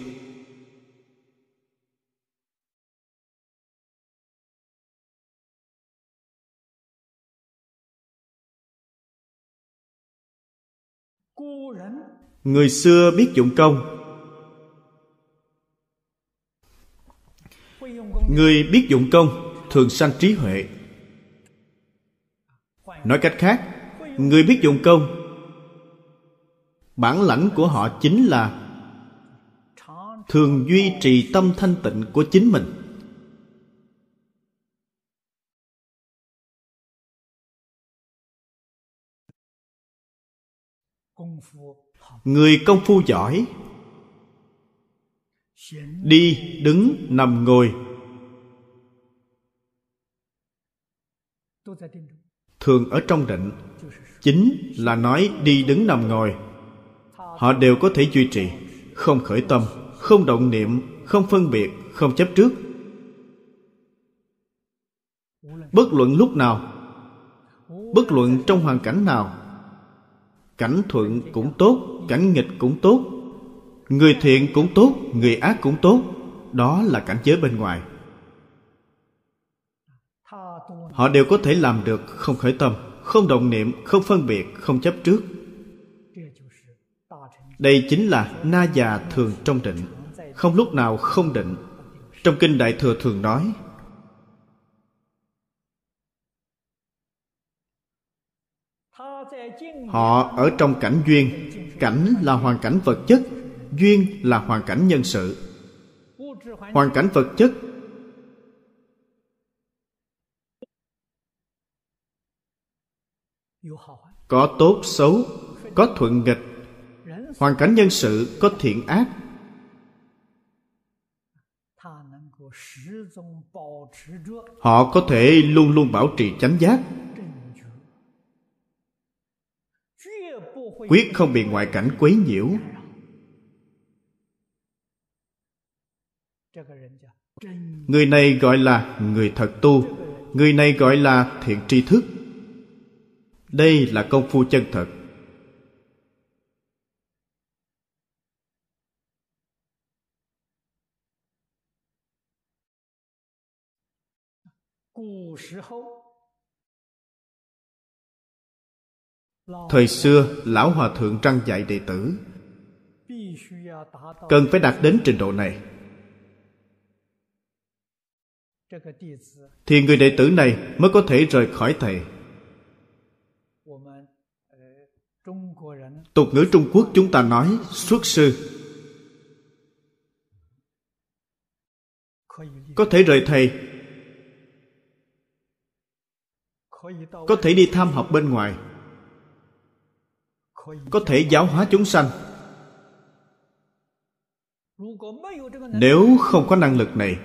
người xưa biết dụng công. Người biết dụng công thường sanh trí huệ. Nói cách khác, người biết dụng công, bản lãnh của họ chính là thường duy trì tâm thanh tịnh của chính mình người công phu giỏi. Đi, đứng, nằm, ngồi. Thường ở trong định chính là nói đi, đứng, nằm, ngồi. Họ đều có thể duy trì, không khởi tâm, không động niệm, không phân biệt, không chấp trước. Bất luận lúc nào, bất luận trong hoàn cảnh nào, cảnh thuận cũng tốt cảnh nghịch cũng tốt, người thiện cũng tốt, người ác cũng tốt. Đó là cảnh giới bên ngoài. Họ đều có thể làm được, không khởi tâm, không động niệm, không phân biệt, không chấp trước. Đây chính là na già thường trong định, không lúc nào không định. Trong kinh đại thừa thường nói, họ ở trong cảnh duyên cảnh là hoàn cảnh vật chất, duyên là hoàn cảnh nhân sự. Hoàn cảnh vật chất có tốt xấu, có thuận nghịch. Hoàn cảnh nhân sự có thiện ác. Họ có thể luôn luôn bảo trì chánh giác. Quyết không bị ngoại cảnh quấy nhiễu. Người này gọi là người thật tu, người này gọi là thiện tri thức. Đây là công phu chân thật. Thời xưa, lão hòa thượng trăng dạy đệ tử, cần phải đạt đến trình độ này. Thì người đệ tử này mới có thể rời khỏi thầy. Tục ngữ trung quốc chúng ta nói, xuất sư. Có thể rời thầy. Có thể đi tham học bên ngoài có thể giáo hóa chúng sanh. Nếu không có năng lực này,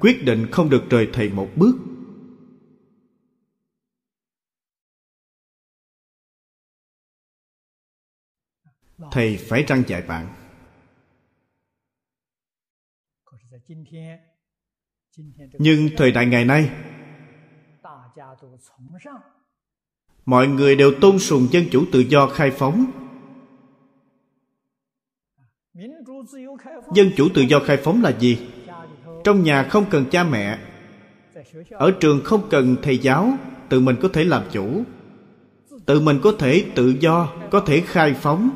quyết định không được rời thầy một bước. Thầy phải răng dạy bạn. Nhưng thời đại ngày nay mọi người đều tôn sùng dân chủ tự do khai phóng. Dân chủ tự do khai phóng là gì? Trong nhà không cần cha mẹ. Ở trường không cần thầy giáo. Tự mình có thể làm chủ. Tự mình có thể tự do, có thể khai phóng.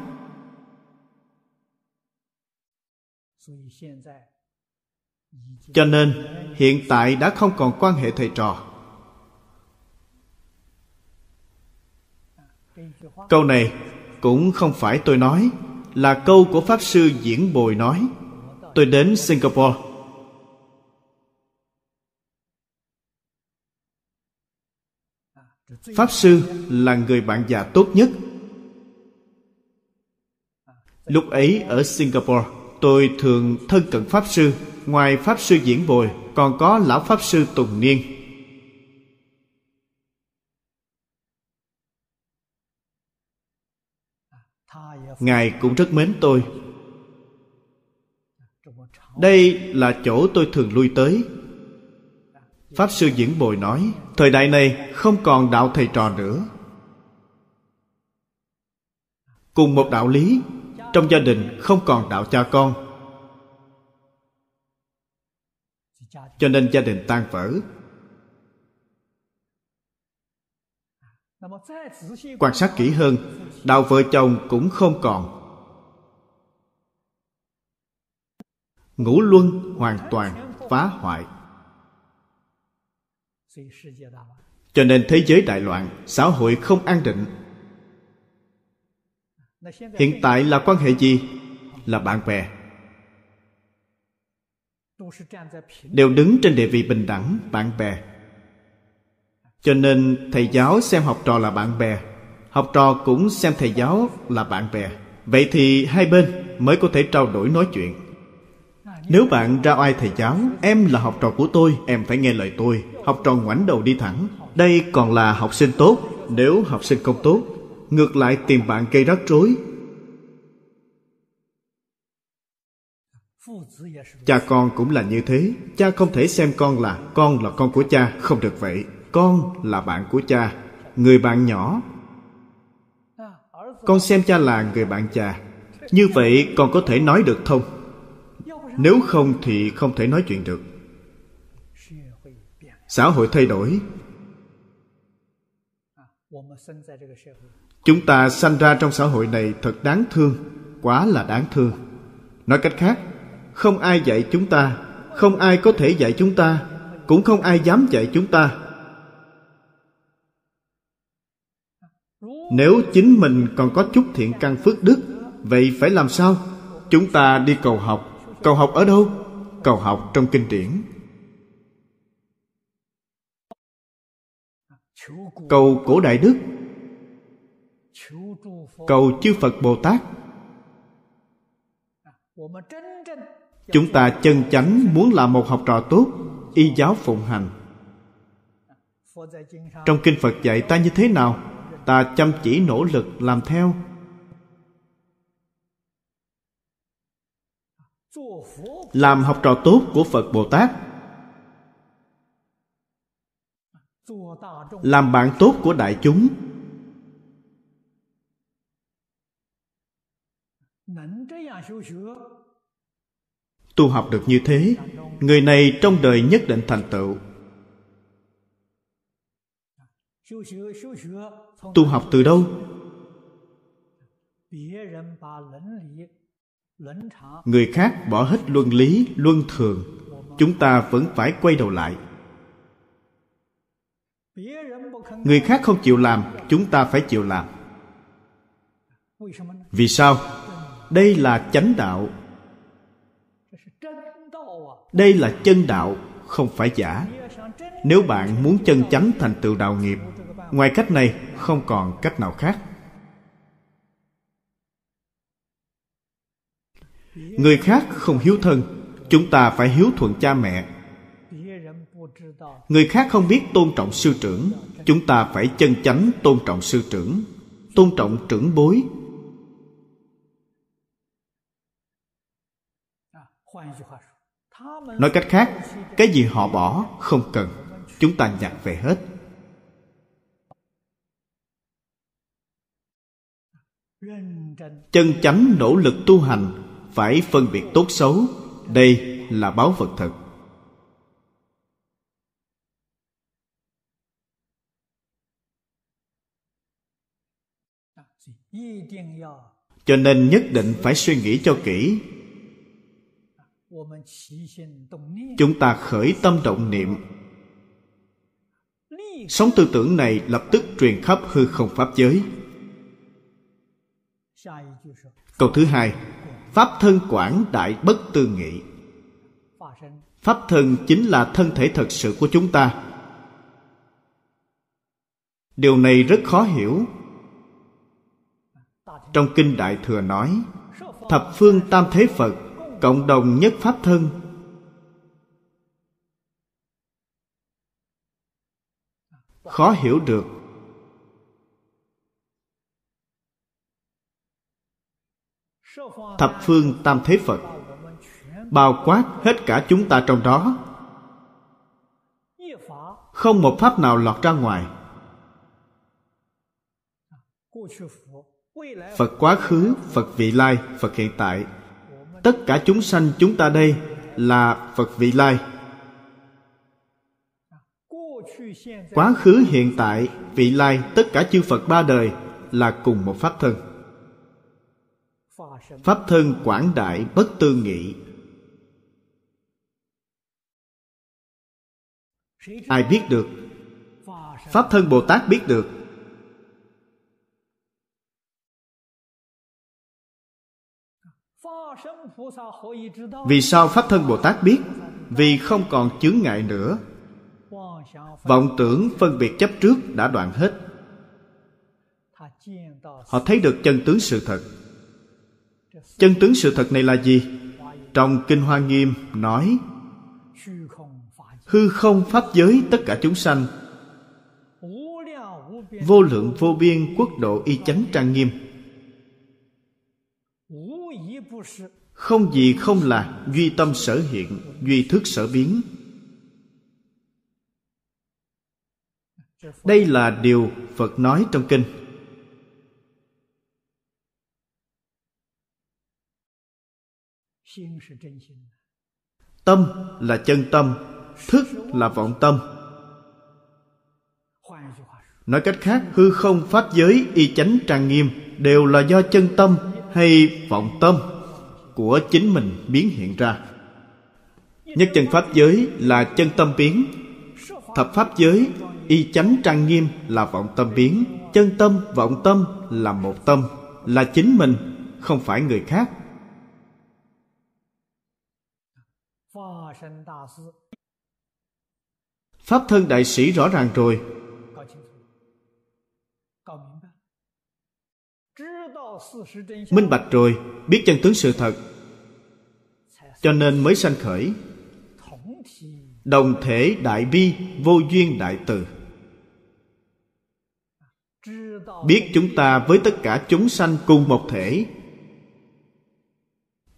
Cho nên, hiện tại đã không còn quan hệ thầy trò. Câu này cũng không phải tôi nói, là câu của pháp sư diễn bồi nói. Tôi đến singapore. Pháp sư là người bạn già tốt nhất. Lúc ấy ở singapore, tôi thường thân cận pháp sư. Ngoài pháp sư diễn bồi, còn có lão pháp sư tùng niên. Ngài cũng rất mến tôi. Đây là chỗ tôi thường lui tới. Pháp sư diễn bồi nói, thời đại này không còn đạo thầy trò nữa. Cùng một đạo lý, trong gia đình không còn đạo cha con. Cho nên gia đình tan vỡ. quan sát kỹ hơn đạo vợ chồng cũng không còn. Ngũ luân hoàn toàn phá hoại. Cho nên thế giới đại loạn, xã hội không an định. Hiện tại là quan hệ gì? Là bạn bè. Đều đứng trên địa vị bình đẳng, bạn bè cho nên thầy giáo xem học trò là bạn bè, học trò cũng xem thầy giáo là bạn bè. Vậy thì hai bên mới có thể trao đổi nói chuyện. Nếu bạn ra oai thầy giáo, em là học trò của tôi, em phải nghe lời tôi. Học trò ngoảnh đầu đi thẳng. Đây còn là học sinh tốt, nếu học sinh không tốt, ngược lại tìm bạn gây rắc rối. Cha con cũng là như thế, cha không thể xem con là con là con của cha, không được vậy con là bạn của cha, người bạn nhỏ. Con xem cha là người bạn cha. Như vậy con có thể nói được không? Nếu không thì không thể nói chuyện được. Xã hội thay đổi. Chúng ta sanh ra trong xã hội này thật đáng thương, quá là đáng thương. Nói cách khác, không ai dạy chúng ta, không ai có thể dạy chúng ta, cũng không ai dám dạy chúng ta. Nếu chính mình còn có chút thiện căn phước đức, Vậy phải làm sao? Chúng ta đi cầu học. Cầu học ở đâu? Cầu học trong kinh điển. Cầu cổ đại đức. Cầu chư Phật Bồ Tát. Chúng ta chân chánh muốn làm một học trò tốt, Y giáo phụng hành. Trong kinh Phật dạy ta như thế nào? ta chăm chỉ nỗ lực làm theo. Làm học trò tốt của phật bồ tát. Làm bạn tốt của đại chúng. Tu học được như thế, người này trong đời nhất định thành tựu tu học từ đâu? Người khác bỏ hết luân lý, luân thường. Chúng ta vẫn phải quay đầu lại. Người khác không chịu làm, chúng ta phải chịu làm. Vì sao? Đây là chánh đạo. Đây là chân đạo, không phải giả. Nếu bạn muốn chân chánh thành tựu đạo nghiệp ngoài cách này, không còn cách nào khác. Người khác không hiếu thân, chúng ta phải hiếu thuận cha mẹ. Người khác không biết tôn trọng sư trưởng, chúng ta phải chân chánh tôn trọng sư trưởng, tôn trọng trưởng bối. Nói cách khác, cái gì họ bỏ không cần, chúng ta nhặt về hết. chân chánh nỗ lực tu hành phải phân biệt tốt xấu. Đây là báo vật thật. Cho nên nhất định phải suy nghĩ cho kỹ. Chúng ta khởi tâm động niệm. Sống tư tưởng này lập tức truyền khắp hư không pháp giới. Câu thứ hai Pháp thân quảng đại bất tư nghị. Pháp thân chính là thân thể thật sự của chúng ta. Điều này rất khó hiểu. Trong Kinh Đại Thừa nói Thập phương tam thế Phật Cộng đồng nhất Pháp thân. Khó hiểu được. thập phương tam thế phật, bao quát hết cả chúng ta trong đó. Không một pháp nào lọt ra ngoài. Phật quá khứ, phật vị lai, phật hiện tại. Tất cả chúng sanh chúng ta đây là phật vị lai. Quá khứ, hiện tại, vị lai, tất cả chư phật ba đời là cùng một pháp thân. Pháp thân quảng đại bất tư nghị. Ai biết được? Pháp thân bồ tát biết được. Vì sao pháp thân bồ tát biết? Vì không còn chướng ngại nữa. Vọng tưởng phân biệt chấp trước đã đoạn hết. Họ thấy được chân tướng sự thật chân tướng sự thật này là gì? Trong kinh hoa nghiêm nói, hư không pháp giới tất cả chúng sanh, vô lượng vô biên quốc độ y chánh trang nghiêm. Không gì không là duy tâm sở hiện, duy thức sở biến. Đây là điều phật nói trong kinh. Tâm là chân tâm thức là vọng tâm. nói cách khác hư không pháp giới y chánh trang nghiêm đều là do chân tâm hay vọng tâm của chính mình biến hiện ra. Nhất chân pháp giới là chân tâm biến thập pháp giới y chánh trang nghiêm là vọng tâm biến chân tâm vọng tâm là một tâm là chính mình không phải người khác pháp thân đại sĩ rõ ràng rồi. minh bạch rồi biết chân tướng sự thật. Cho nên mới sanh khởi. đồng thể đại bi vô duyên đại từ. Biết chúng ta với tất cả chúng sanh cùng một thể.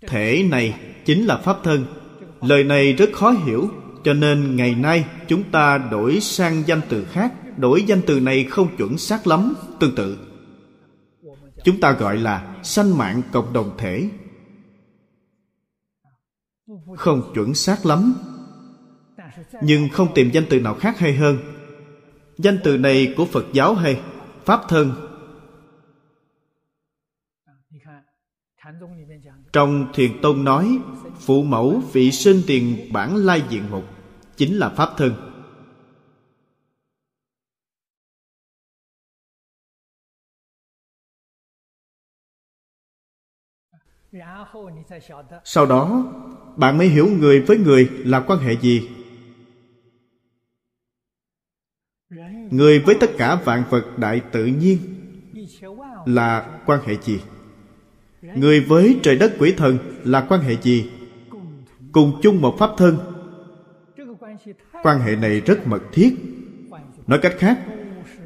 Thể này chính là pháp thân lời này rất khó hiểu, cho nên ngày nay chúng ta đổi sang danh từ khác. Đổi danh từ này không chuẩn xác lắm, tương tự. Chúng ta gọi là sanh mạng cộng đồng thể. Không chuẩn xác lắm. Nhưng không tìm danh từ nào khác hay hơn. Danh từ này của phật giáo hay pháp thân. Trong thiền tông nói phụ mẫu vị sinh tiền bản lai diện mục, chính là pháp thân. Sau đó, bạn mới hiểu người với người là quan hệ gì. Người với tất cả vạn vật đại tự nhiên là quan hệ gì? Người với trời đất quỷ thần là quan hệ gì? Cùng chung một pháp thân. Quan hệ này rất mật thiết. Nói cách khác,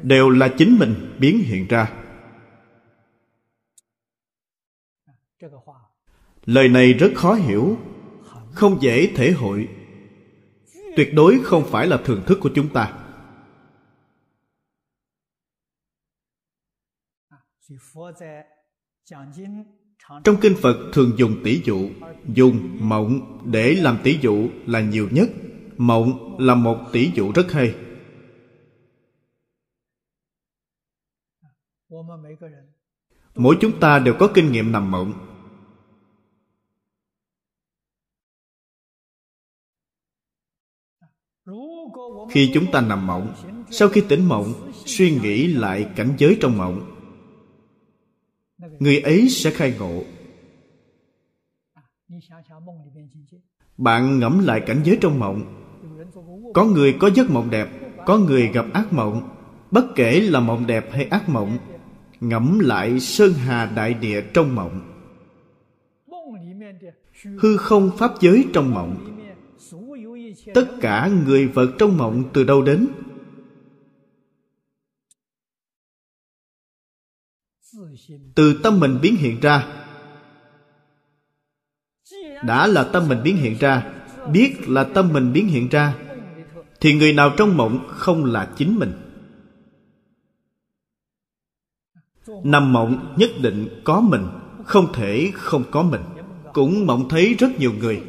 đều là chính mình biến hiện ra. Lời này rất khó hiểu, không dễ thể hội. Tuyệt đối không phải là thưởng thức của chúng ta trong kinh phật thường dùng tỷ dụ. Dùng mộng để làm tỷ dụ là nhiều nhất. Mộng là một tỷ dụ rất hay. Mỗi chúng ta đều có kinh nghiệm nằm mộng. Khi chúng ta nằm mộng, sau khi tỉnh mộng, suy nghĩ lại cảnh giới trong mộng người ấy sẽ khai ngộ. Bạn ngẫm lại cảnh giới trong mộng. Có người có giấc mộng đẹp, có người gặp ác mộng. Bất kể là mộng đẹp hay ác mộng, ngẫm lại sơn hà đại địa trong mộng. Hư không pháp giới trong mộng. Tất cả người vật trong mộng từ đâu đến? Từ tâm mình biến hiện ra. Đã là tâm mình biến hiện ra, biết là tâm mình biến hiện ra, thì người nào trong mộng không là chính mình? Nằm mộng nhất định có mình, không thể không có mình. Cũng mộng thấy rất nhiều người.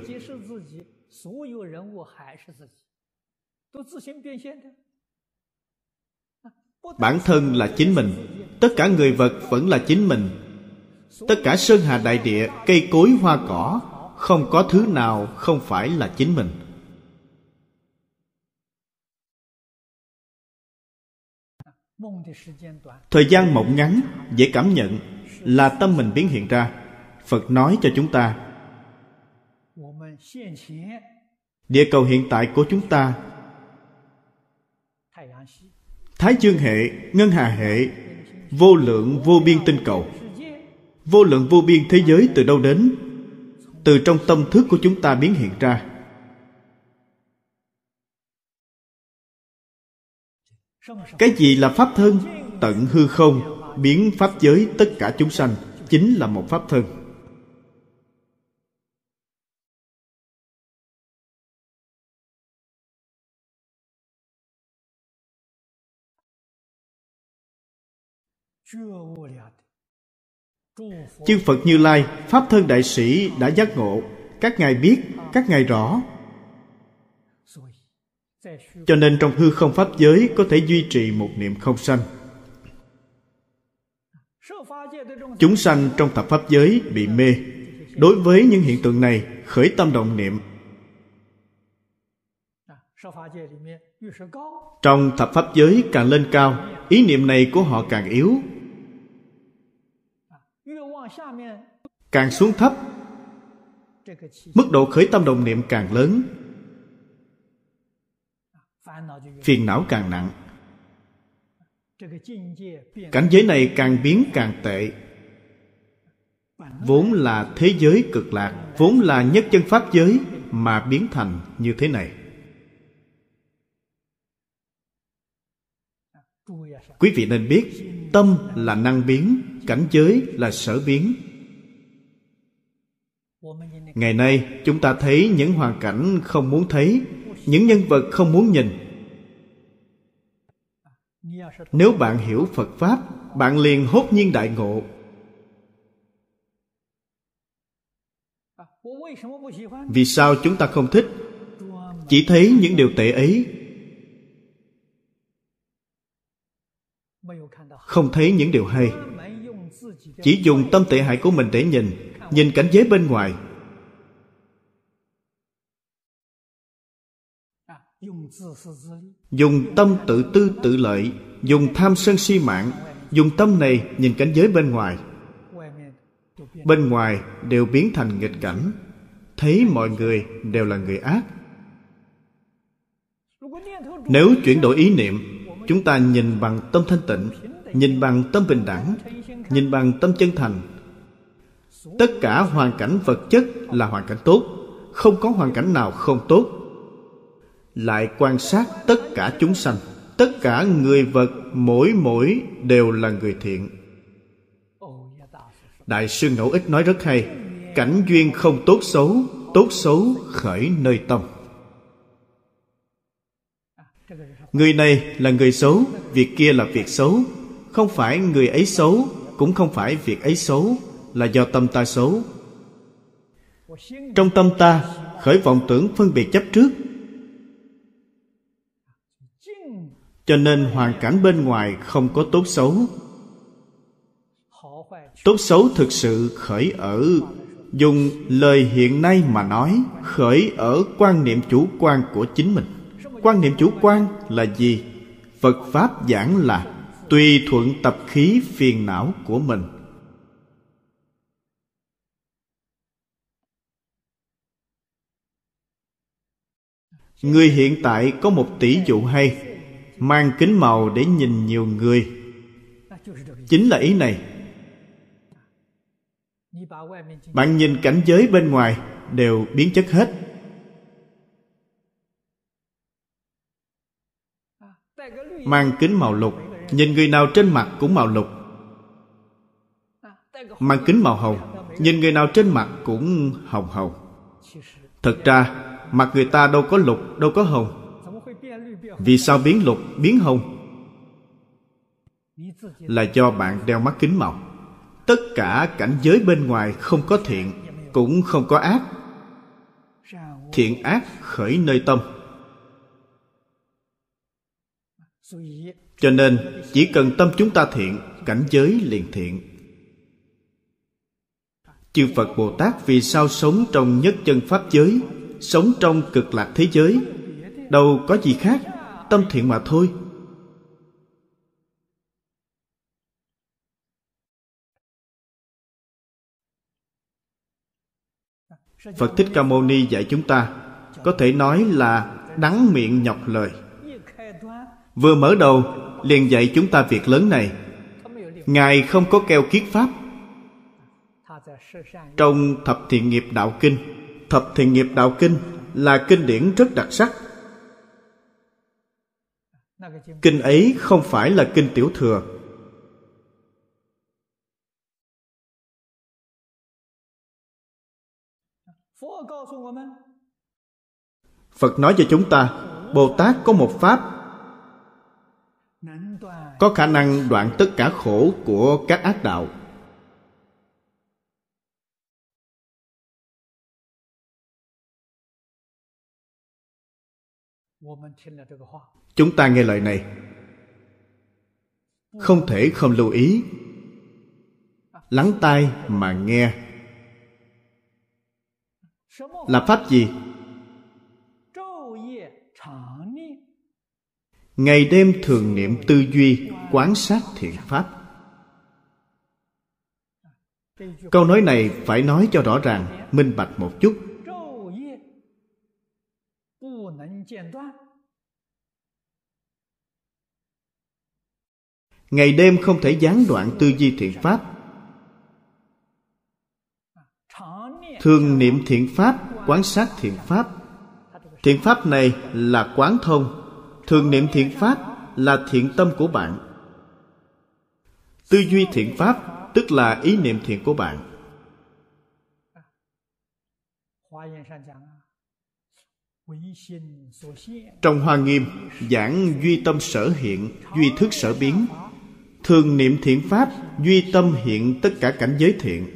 Bản thân là chính mình tất cả người vật vẫn là chính mình. Tất cả sơn hà đại địa, cây cối, hoa cỏ, không có thứ nào không phải là chính mình. Thời gian mộng ngắn, dễ cảm nhận, là tâm mình biến hiện ra. Phật nói cho chúng ta, địa cầu hiện tại của chúng ta, thái dương hệ, ngân hà hệ vô lượng vô biên tinh cầu. Vô lượng vô biên thế giới từ đâu đến? Từ trong tâm thức của chúng ta biến hiện ra. Cái gì là pháp thân? Tận hư không, biến pháp giới tất cả chúng sanh, chính là một pháp thân. Chư phật như lai, pháp thân đại sĩ đã giác ngộ. Các ngài biết, các ngài rõ. Cho nên trong hư không pháp giới có thể duy trì một niệm không sanh. Chúng sanh trong thập pháp giới bị mê. Đối với những hiện tượng này, khởi tâm động niệm. Trong thập pháp giới càng lên cao, ý niệm này của họ càng yếu càng xuống thấp mức độ khởi tâm động niệm càng lớn. phiền não càng nặng. cảnh giới này càng biến càng tệ. vốn là thế giới cực lạc vốn là nhất chân pháp giới mà biến thành như thế này. Quý vị nên biết tâm là năng biến cảnh giới là sở biến. Ngày nay, chúng ta thấy những hoàn cảnh không muốn thấy, những nhân vật không muốn nhìn. Nếu bạn hiểu phật pháp, bạn liền hốt nhiên đại ngộ. Vì sao chúng ta không thích? Chỉ thấy những điều tệ ấy. Không thấy những điều hay chỉ dùng tâm tệ hại của mình để nhìn nhìn cảnh giới bên ngoài. Dùng tâm tự tư tự lợi, dùng tham sân si mạng, dùng tâm này nhìn cảnh giới bên ngoài. Bên ngoài đều biến thành nghịch cảnh. Thấy mọi người đều là người ác. Nếu chuyển đổi ý niệm, chúng ta nhìn bằng tâm thanh tịnh nhìn bằng tâm bình đẳng, nhìn bằng tâm chân thành. Tất cả hoàn cảnh vật chất là hoàn cảnh tốt, không có hoàn cảnh nào không tốt. Lại quan sát tất cả chúng sanh, tất cả người vật mỗi mỗi đều là người thiện. Đại sư ngẫu ích nói rất hay, cảnh duyên không tốt xấu tốt xấu khởi nơi tâm. Người này là người xấu, việc kia là việc xấu không phải người ấy xấu, cũng không phải việc ấy xấu, là do tâm ta xấu. Trong tâm ta, khởi vọng tưởng phân biệt chấp trước. Cho nên hoàn cảnh bên ngoài không có tốt xấu. Tốt xấu thực sự khởi ở, dùng lời hiện nay mà nói, khởi ở quan niệm chủ quan của chính mình. Quan niệm chủ quan là gì? Phật pháp giảng là tùy thuận tập khí phiền não của mình. Người hiện tại có một tỷ dụ hay, mang kính màu để nhìn nhiều người. Chính là ý này. Bạn nhìn cảnh giới bên ngoài, đều biến chất hết. Mang kính màu lục nhìn người nào trên mặt cũng màu lục. Mang kính màu hồng. Nhìn người nào trên mặt cũng hồng hồng. Thật ra, mặt người ta đâu có lục, đâu có hồng. Vì sao biến lục, biến hồng? Là do bạn đeo mắt kính màu. Tất cả cảnh giới bên ngoài không có thiện, cũng không có ác. Thiện ác khởi nơi tâm cho nên, chỉ cần tâm chúng ta thiện, cảnh giới liền thiện. Chư phật bồ tát vì sao sống trong nhất chân pháp giới, sống trong cực lạc thế giới? Đâu có gì khác, tâm thiện mà thôi. Phật thích ca mâu ni dạy chúng ta, có thể nói là đắng miệng nhọc lời. Vừa mở đầu liền dạy chúng ta việc lớn này. Ngài không có keo kiết pháp. Trong thập thiện nghiệp đạo kinh, thập thiện nghiệp đạo kinh là kinh điển rất đặc sắc. Kinh ấy không phải là kinh tiểu thừa. Phật nói cho chúng ta, bồ tát có một pháp có khả năng đoạn tất cả khổ của các ác đạo. Chúng ta nghe lời này. Không thể không lưu ý. Lắng tai mà nghe. Là pháp gì? ngày đêm thường niệm tư duy, quán sát thiện pháp. Câu nói này phải nói cho rõ ràng, minh bạch một chút. Ngày đêm không thể gián đoạn tư duy thiện pháp. Thường niệm thiện pháp, quán sát thiện pháp. Thiện pháp này là quán thông thường niệm thiện pháp là thiện tâm của bạn. Tư duy thiện pháp, tức là ý niệm thiện của bạn. Trong hoa nghiêm, giảng duy tâm sở hiện, duy thức sở biến. Thường niệm thiện pháp, duy tâm hiện tất cả cảnh giới thiện.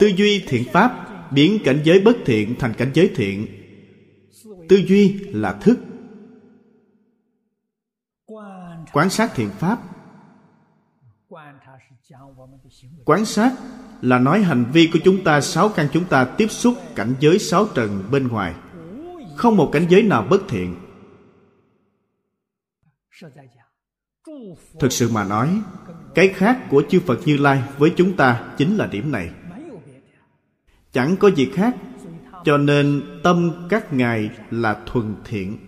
Tư duy thiện pháp biến cảnh giới bất thiện thành cảnh giới thiện. Tư duy là thức. Quán sát thiện pháp. Quán sát là nói hành vi của chúng ta, sáu căn chúng ta tiếp xúc cảnh giới sáu trần bên ngoài. Không một cảnh giới nào bất thiện. Thực sự mà nói, cái khác của chư phật như lai với chúng ta chính là điểm này chẳng có gì khác, cho nên tâm các ngài là thuần thiện.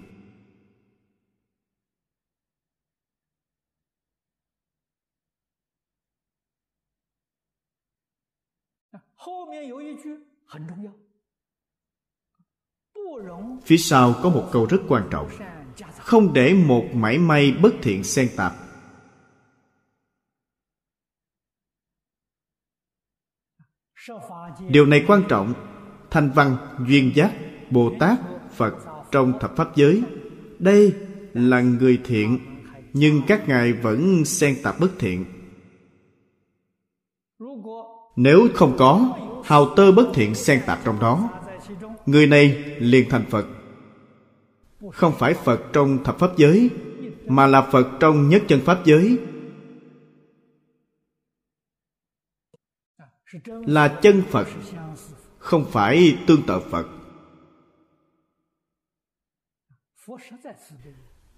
Phía sau có một câu rất quan trọng. Không để một mảy may bất thiện xen tạp. điều này quan trọng. Thanh văn, duyên giác bồ tát phật trong thập pháp giới. Đây là người thiện, nhưng các ngài vẫn xen tạp bất thiện. Nếu không có, hào tơ bất thiện xen tạp trong đó. Người này liền thành phật. Không phải phật trong thập pháp giới, mà là phật trong nhất chân pháp giới. là chân phật, không phải tương tự phật.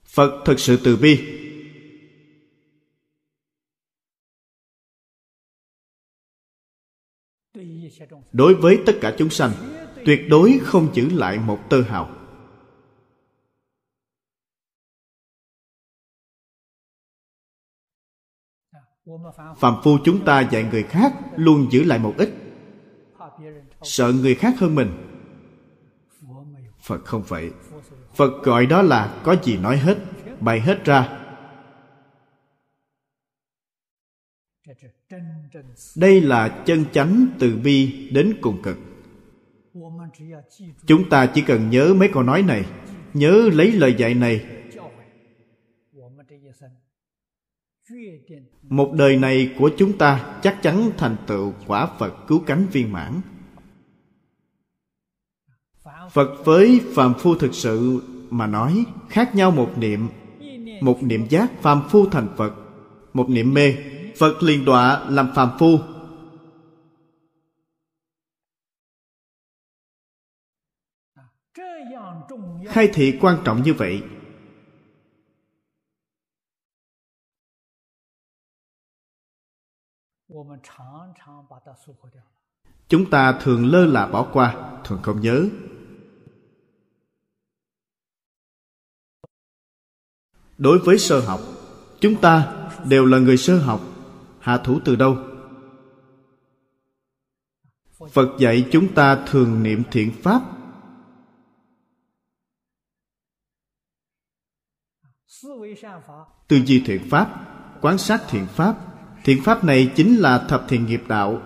Phật thực sự từ bi. Đối với tất cả chúng sanh, tuyệt đối không giữ lại một tơ hào. phạm phu chúng ta dạy người khác luôn giữ lại một ít. Sợ người khác hơn mình. Phật không vậy. Phật gọi đó là có gì nói hết, bày hết ra. Đây là chân chánh từ bi đến cùng cực. Chúng ta chỉ cần nhớ mấy câu nói này, nhớ lấy lời dạy này một đời này của chúng ta chắc chắn thành tựu quả Phật cứu cánh viên mãn. Phật với phàm phu thực sự mà nói khác nhau một niệm. Một niệm giác phàm phu thành Phật, một niệm mê Phật liền đọa làm phàm phu. Khai thị quan trọng như vậy chúng ta thường lơ là bỏ qua thường không nhớ. Đối với sơ học chúng ta đều là người sơ học hạ thủ từ đâu? Phật dạy chúng ta thường niệm thiện pháp. tư duy thiện pháp quán sát thiện pháp. Thiện pháp này chính là thập thiện nghiệp đạo.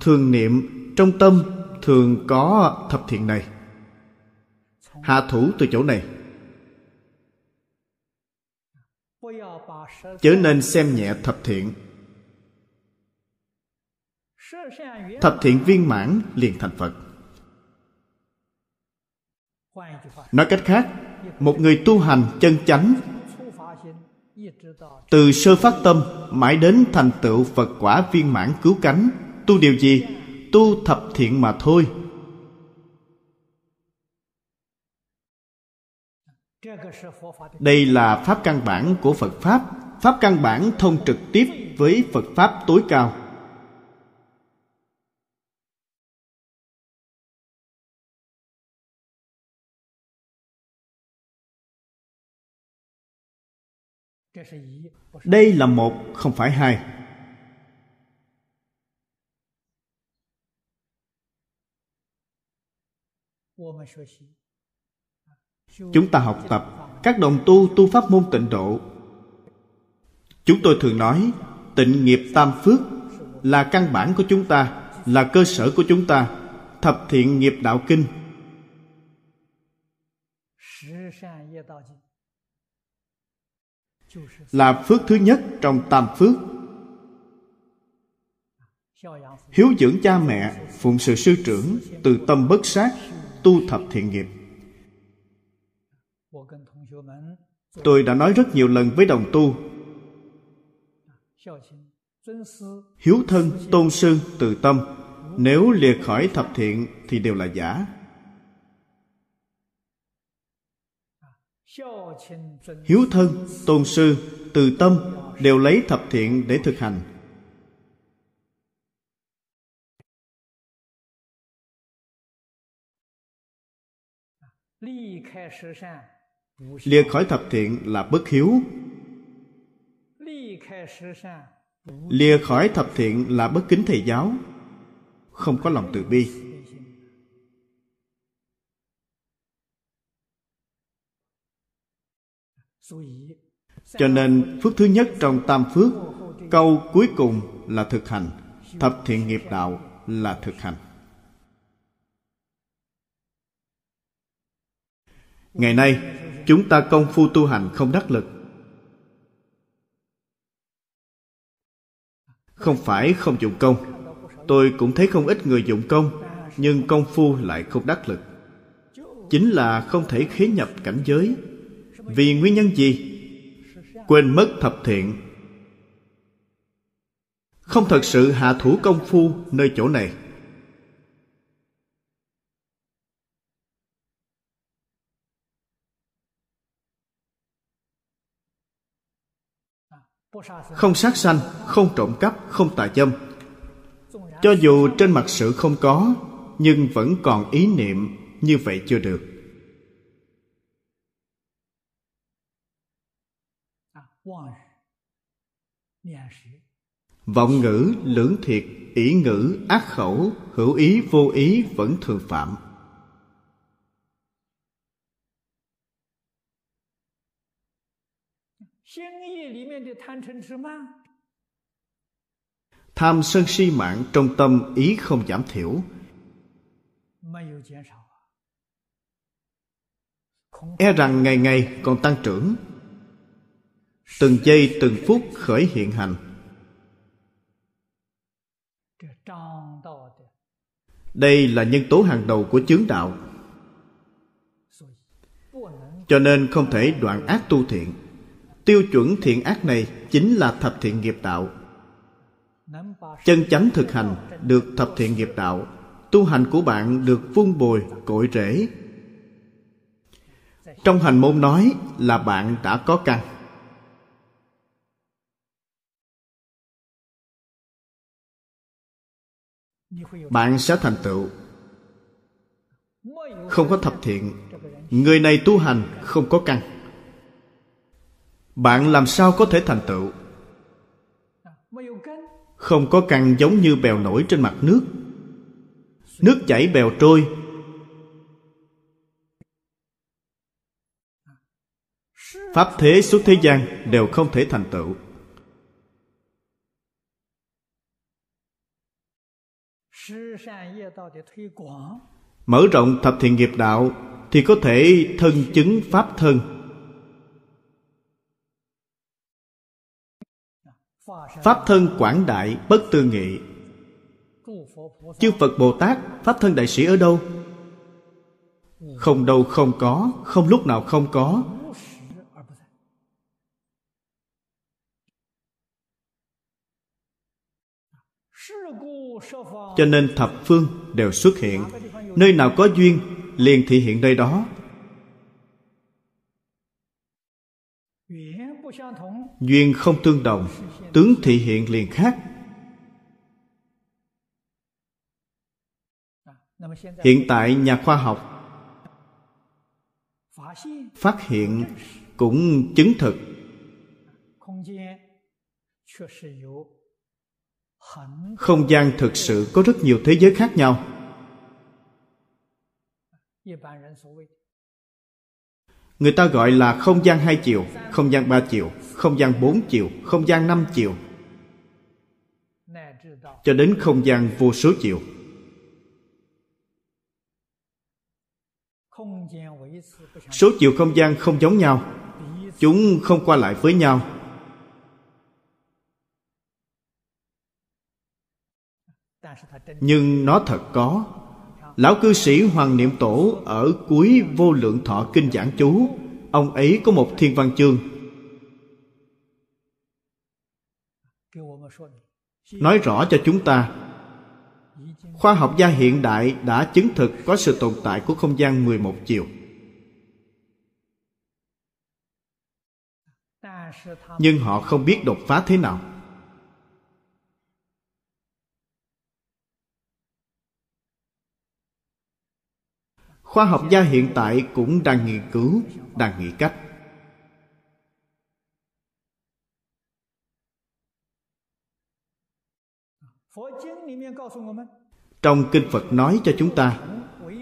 Thường niệm trong tâm thường có thập thiện này. Hạ thủ từ chỗ này. Chớ nên xem nhẹ thập thiện. Thập thiện viên mãn liền thành Phật nói cách khác, một người tu hành chân chánh, từ sơ phát tâm mãi đến thành tựu phật quả viên mãn cứu cánh, tu điều gì? Tu thập thiện mà thôi. Đây là pháp căn bản của phật pháp. Pháp căn bản thông trực tiếp với phật pháp tối cao. đây là một, không phải hai. Chúng ta học tập các đồng tu tu pháp môn tịnh độ. Chúng tôi thường nói, tịnh nghiệp tam phước là căn bản của chúng ta, là cơ sở của chúng ta. Thập thiện nghiệp đạo kinh là phước thứ nhất trong tam phước. Hiếu dưỡng cha mẹ, phụng sự sư trưởng, từ tâm bất sát, tu thập thiện nghiệp. Tôi đã nói rất nhiều lần với đồng tu. Hiếu thân tôn sư từ tâm. Nếu liệt khỏi thập thiện thì đều là giả. hiếu thân, tôn sư, từ tâm đều lấy thập thiện để thực hành. Lìa khỏi thập thiện là bất hiếu. Lìa khỏi thập thiện là bất kính thầy giáo. Không có lòng từ bi. Cho nên, phước thứ nhất trong tam phước, câu cuối cùng là thực hành. Thập thiện nghiệp đạo là thực hành. Ngày nay, chúng ta công phu tu hành không đắc lực. Không phải không dụng công. Tôi cũng thấy không ít người dụng công, nhưng công phu lại không đắc lực. Chính là không thể khế nhập cảnh giới vì nguyên nhân gì? Quên mất thập thiện. Không thật sự hạ thủ công phu nơi chỗ này. Không sát sanh, không trộm cắp, không tà dâm. Cho dù trên mặt sự không có, nhưng vẫn còn ý niệm như vậy chưa được. vọng ngữ lưỡng thiệt, ý ngữ ác khẩu, hữu ý vô ý vẫn thường phạm. Tham sân si mạng trong tâm ý không giảm thiểu. E rằng ngày ngày còn tăng trưởng từng giây, từng phút khởi hiện hành. Đây là nhân tố hàng đầu của chướng đạo. Cho nên không thể đoạn ác tu thiện. Tiêu chuẩn thiện ác này chính là thập thiện nghiệp đạo. Chân chánh thực hành được thập thiện nghiệp đạo. Tu hành của bạn được vun bồi, cội rễ. Trong hành môn nói là bạn đã có căn. Bạn sẽ thành tựu. Không có thập thiện, người này tu hành không có căn. Bạn làm sao có thể thành tựu? Không có căn giống như bèo nổi trên mặt nước. Nước chảy bèo trôi. Pháp thế suốt thế gian đều không thể thành tựu. Mở rộng thập thiện nghiệp đạo thì có thể thân chứng pháp thân. Pháp thân quảng đại bất tư nghị. Chư phật bồ tát, pháp thân đại sĩ ở đâu? Không đâu không có, không lúc nào không có. Cho nên thập phương đều xuất hiện. Nơi nào có duyên, liền thị hiện nơi đó. Duyên không tương đồng, tướng thị hiện liền khác. Hiện tại nhà khoa học phát hiện cũng chứng thực không gian thực sự có rất nhiều thế giới khác nhau. Người ta gọi là không gian hai chiều, không gian ba chiều, không gian bốn chiều, không gian năm chiều. Cho đến không gian vô số chiều. Số chiều không gian không giống nhau. Chúng không qua lại với nhau. Nhưng nó thật có lão cư sĩ hoàng niệm tổ ở cuối vô lượng thọ kinh giảng chú, ông ấy có một thiên văn chương nói rõ cho chúng ta, khoa học gia hiện đại đã chứng thực có sự tồn tại của không gian 11 chiều. Nhưng họ không biết đột phá thế nào. Khoa học gia hiện tại cũng đang nghiên cứu, đang nghĩ cách. trong kinh phật nói cho chúng ta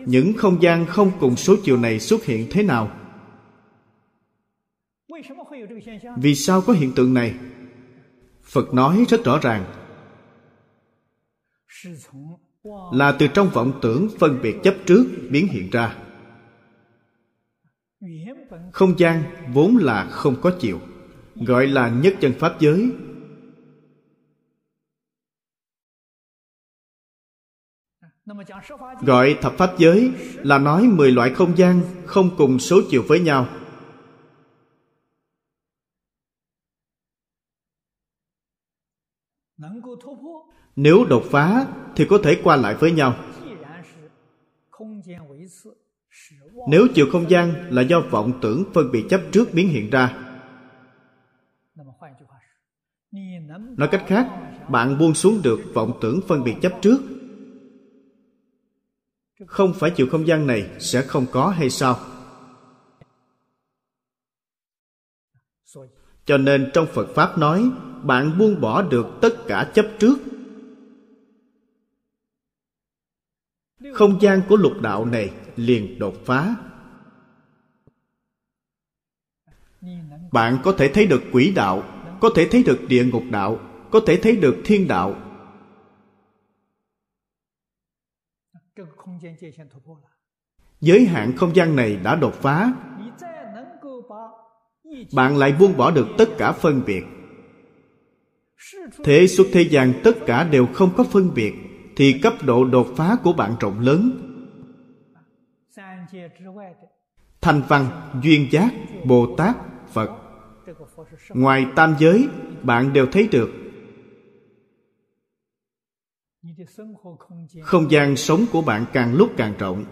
những không gian không cùng số chiều này xuất hiện thế nào? Vì sao có hiện tượng này? Phật nói rất rõ ràng là từ trong vọng tưởng phân biệt chấp trước biến hiện ra không gian vốn là không có chiều, gọi là nhất chân pháp giới Gọi thập pháp giới là nói mười loại không gian không cùng số chiều với nhau. Nếu đột phá thì có thể qua lại với nhau. Nếu chiều không gian là do vọng tưởng phân biệt chấp trước biến hiện ra. Nói cách khác, bạn buông xuống được vọng tưởng phân biệt chấp trước không phải chiều không gian này sẽ không có hay sao cho nên trong phật pháp nói bạn buông bỏ được tất cả chấp trước không gian của lục đạo này liền đột phá. Bạn có thể thấy được quỷ đạo, có thể thấy được địa ngục đạo, có thể thấy được thiên đạo. Giới hạn không gian này đã đột phá. Bạn lại buông bỏ được tất cả phân biệt. Thế xuất thế gian tất cả đều không có phân biệt thì cấp độ đột phá của bạn rộng lớn. Thanh văn, duyên giác, bồ tát, phật. Ngoài tam giới, bạn đều thấy được. Không gian sống của bạn càng lúc càng rộng.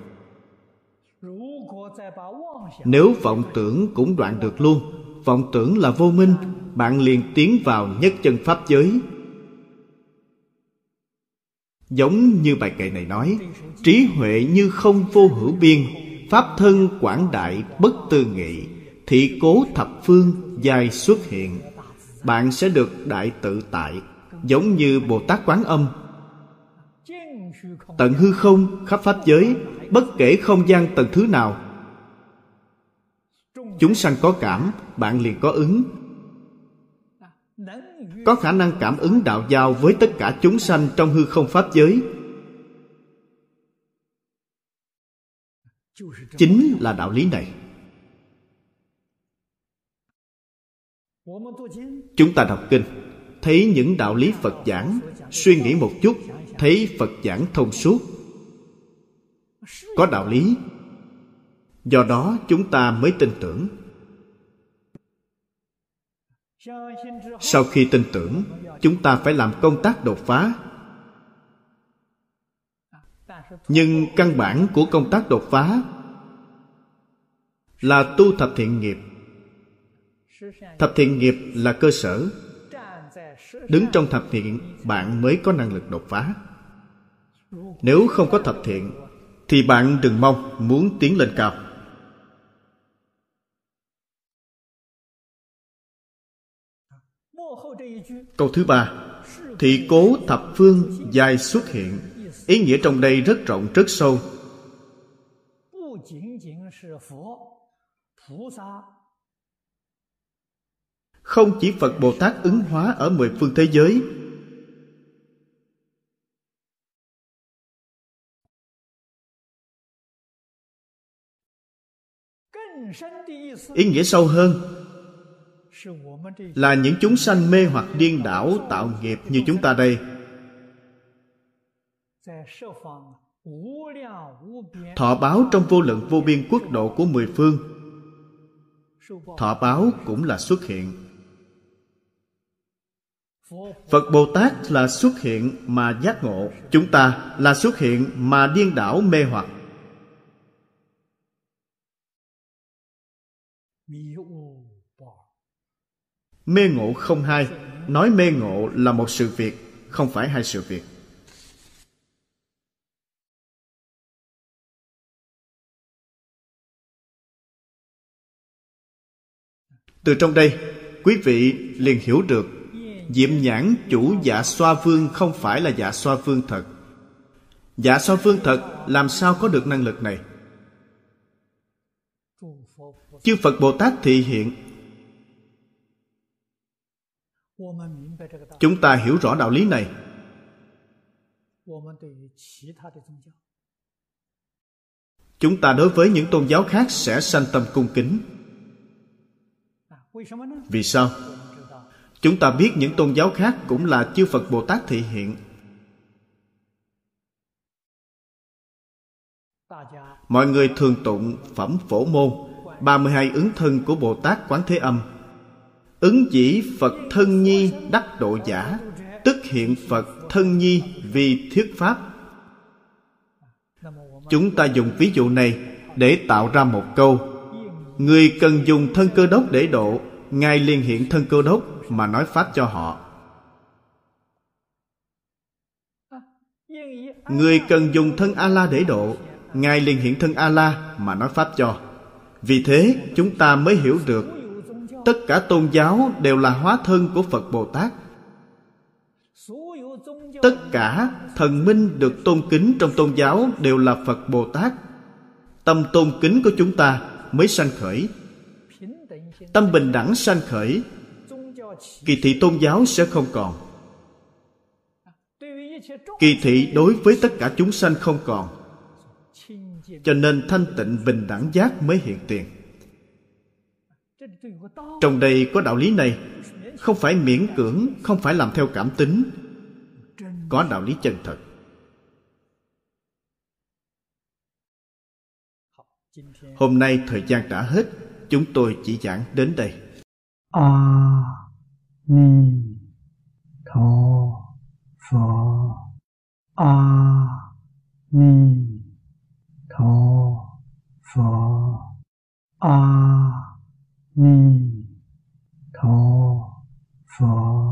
Nếu vọng tưởng cũng đoạn được luôn, vọng tưởng là vô minh, bạn liền tiến vào nhất chân pháp giới giống như bài kệ này nói, trí huệ như không vô hữu biên, pháp thân quảng đại bất tư nghị, thị cố thập phương dài xuất hiện. Bạn sẽ được đại tự tại, giống như bồ tát quán âm. Tận hư không, khắp pháp giới, bất kể không gian tầng thứ nào. Chúng sanh có cảm, bạn liền có ứng có khả năng cảm ứng đạo giao với tất cả chúng sanh trong hư không pháp giới. Chính là đạo lý này. Chúng ta đọc kinh, thấy những đạo lý phật giảng, suy nghĩ một chút, thấy phật giảng thông suốt. Có đạo lý. Do đó chúng ta mới tin tưởng sau khi tin tưởng, chúng ta phải làm công tác đột phá. Nhưng căn bản của công tác đột phá là tu thập thiện nghiệp. Thập thiện nghiệp là cơ sở. Đứng trong thập thiện, bạn mới có năng lực đột phá. Nếu không có thập thiện, thì bạn đừng mong muốn tiến lên cao. Câu thứ ba thị cố thập phương dài xuất hiện. Ý nghĩa trong đây rất rộng, rất sâu. Không chỉ phật bồ tát ứng hóa ở mười phương thế giới, ý nghĩa sâu hơn là những chúng sanh mê hoặc điên đảo tạo nghiệp như chúng ta đây. Thọ báo trong vô lượng vô biên quốc độ của mười phương. Thọ báo cũng là xuất hiện. Phật bồ tát là xuất hiện mà giác ngộ, chúng ta là xuất hiện mà điên đảo mê hoặc mê ngộ không hai nói mê ngộ là một sự việc, không phải hai sự việc. Từ trong đây, quý vị liền hiểu được, diệm nhãn chủ dạ xoa vương không phải là dạ xoa vương thật. Dạ xoa vương thật, làm sao có được năng lực này? Chư phật bồ tát thị hiện chúng ta hiểu rõ đạo lý này. Chúng ta đối với những tôn giáo khác sẽ sanh tâm cung kính. Vì sao? Chúng ta biết những tôn giáo khác cũng là chư phật bồ tát thị hiện. Mọi người thường tụng phẩm phổ môn 32 ứng thân của Bồ Tát Quán Thế Âm. Ứng chỉ Phật thân nhi đắc độ giả, Tức hiện Phật thân nhi vì thuyết Pháp. Chúng ta dùng ví dụ này để tạo ra một câu. Người cần dùng thân cơ đốc để độ, Ngài liền hiện thân cơ đốc mà nói Pháp cho họ. Người cần dùng thân A-la để độ, Ngài liền hiện thân A-la mà nói Pháp cho. Vì thế, chúng ta mới hiểu được Tất cả tôn giáo đều là hóa thân của Phật Bồ Tát. Tất cả thần minh được tôn kính trong tôn giáo đều là Phật Bồ Tát. Tâm tôn kính của chúng ta mới sanh khởi. Tâm bình đẳng sanh khởi, Kỳ thị tôn giáo sẽ không còn. Kỳ thị đối với tất cả chúng sanh không còn. Cho nên thanh tịnh bình đẳng giác mới hiện tiền trong đây có đạo lý này. Không phải miễn cưỡng không phải làm theo cảm tính. Có đạo lý chân thật. Hôm nay thời gian đã hết. Chúng tôi chỉ giảng đến đây. A à, ni tho pho a à, ni tho pho a à, 弥陀佛。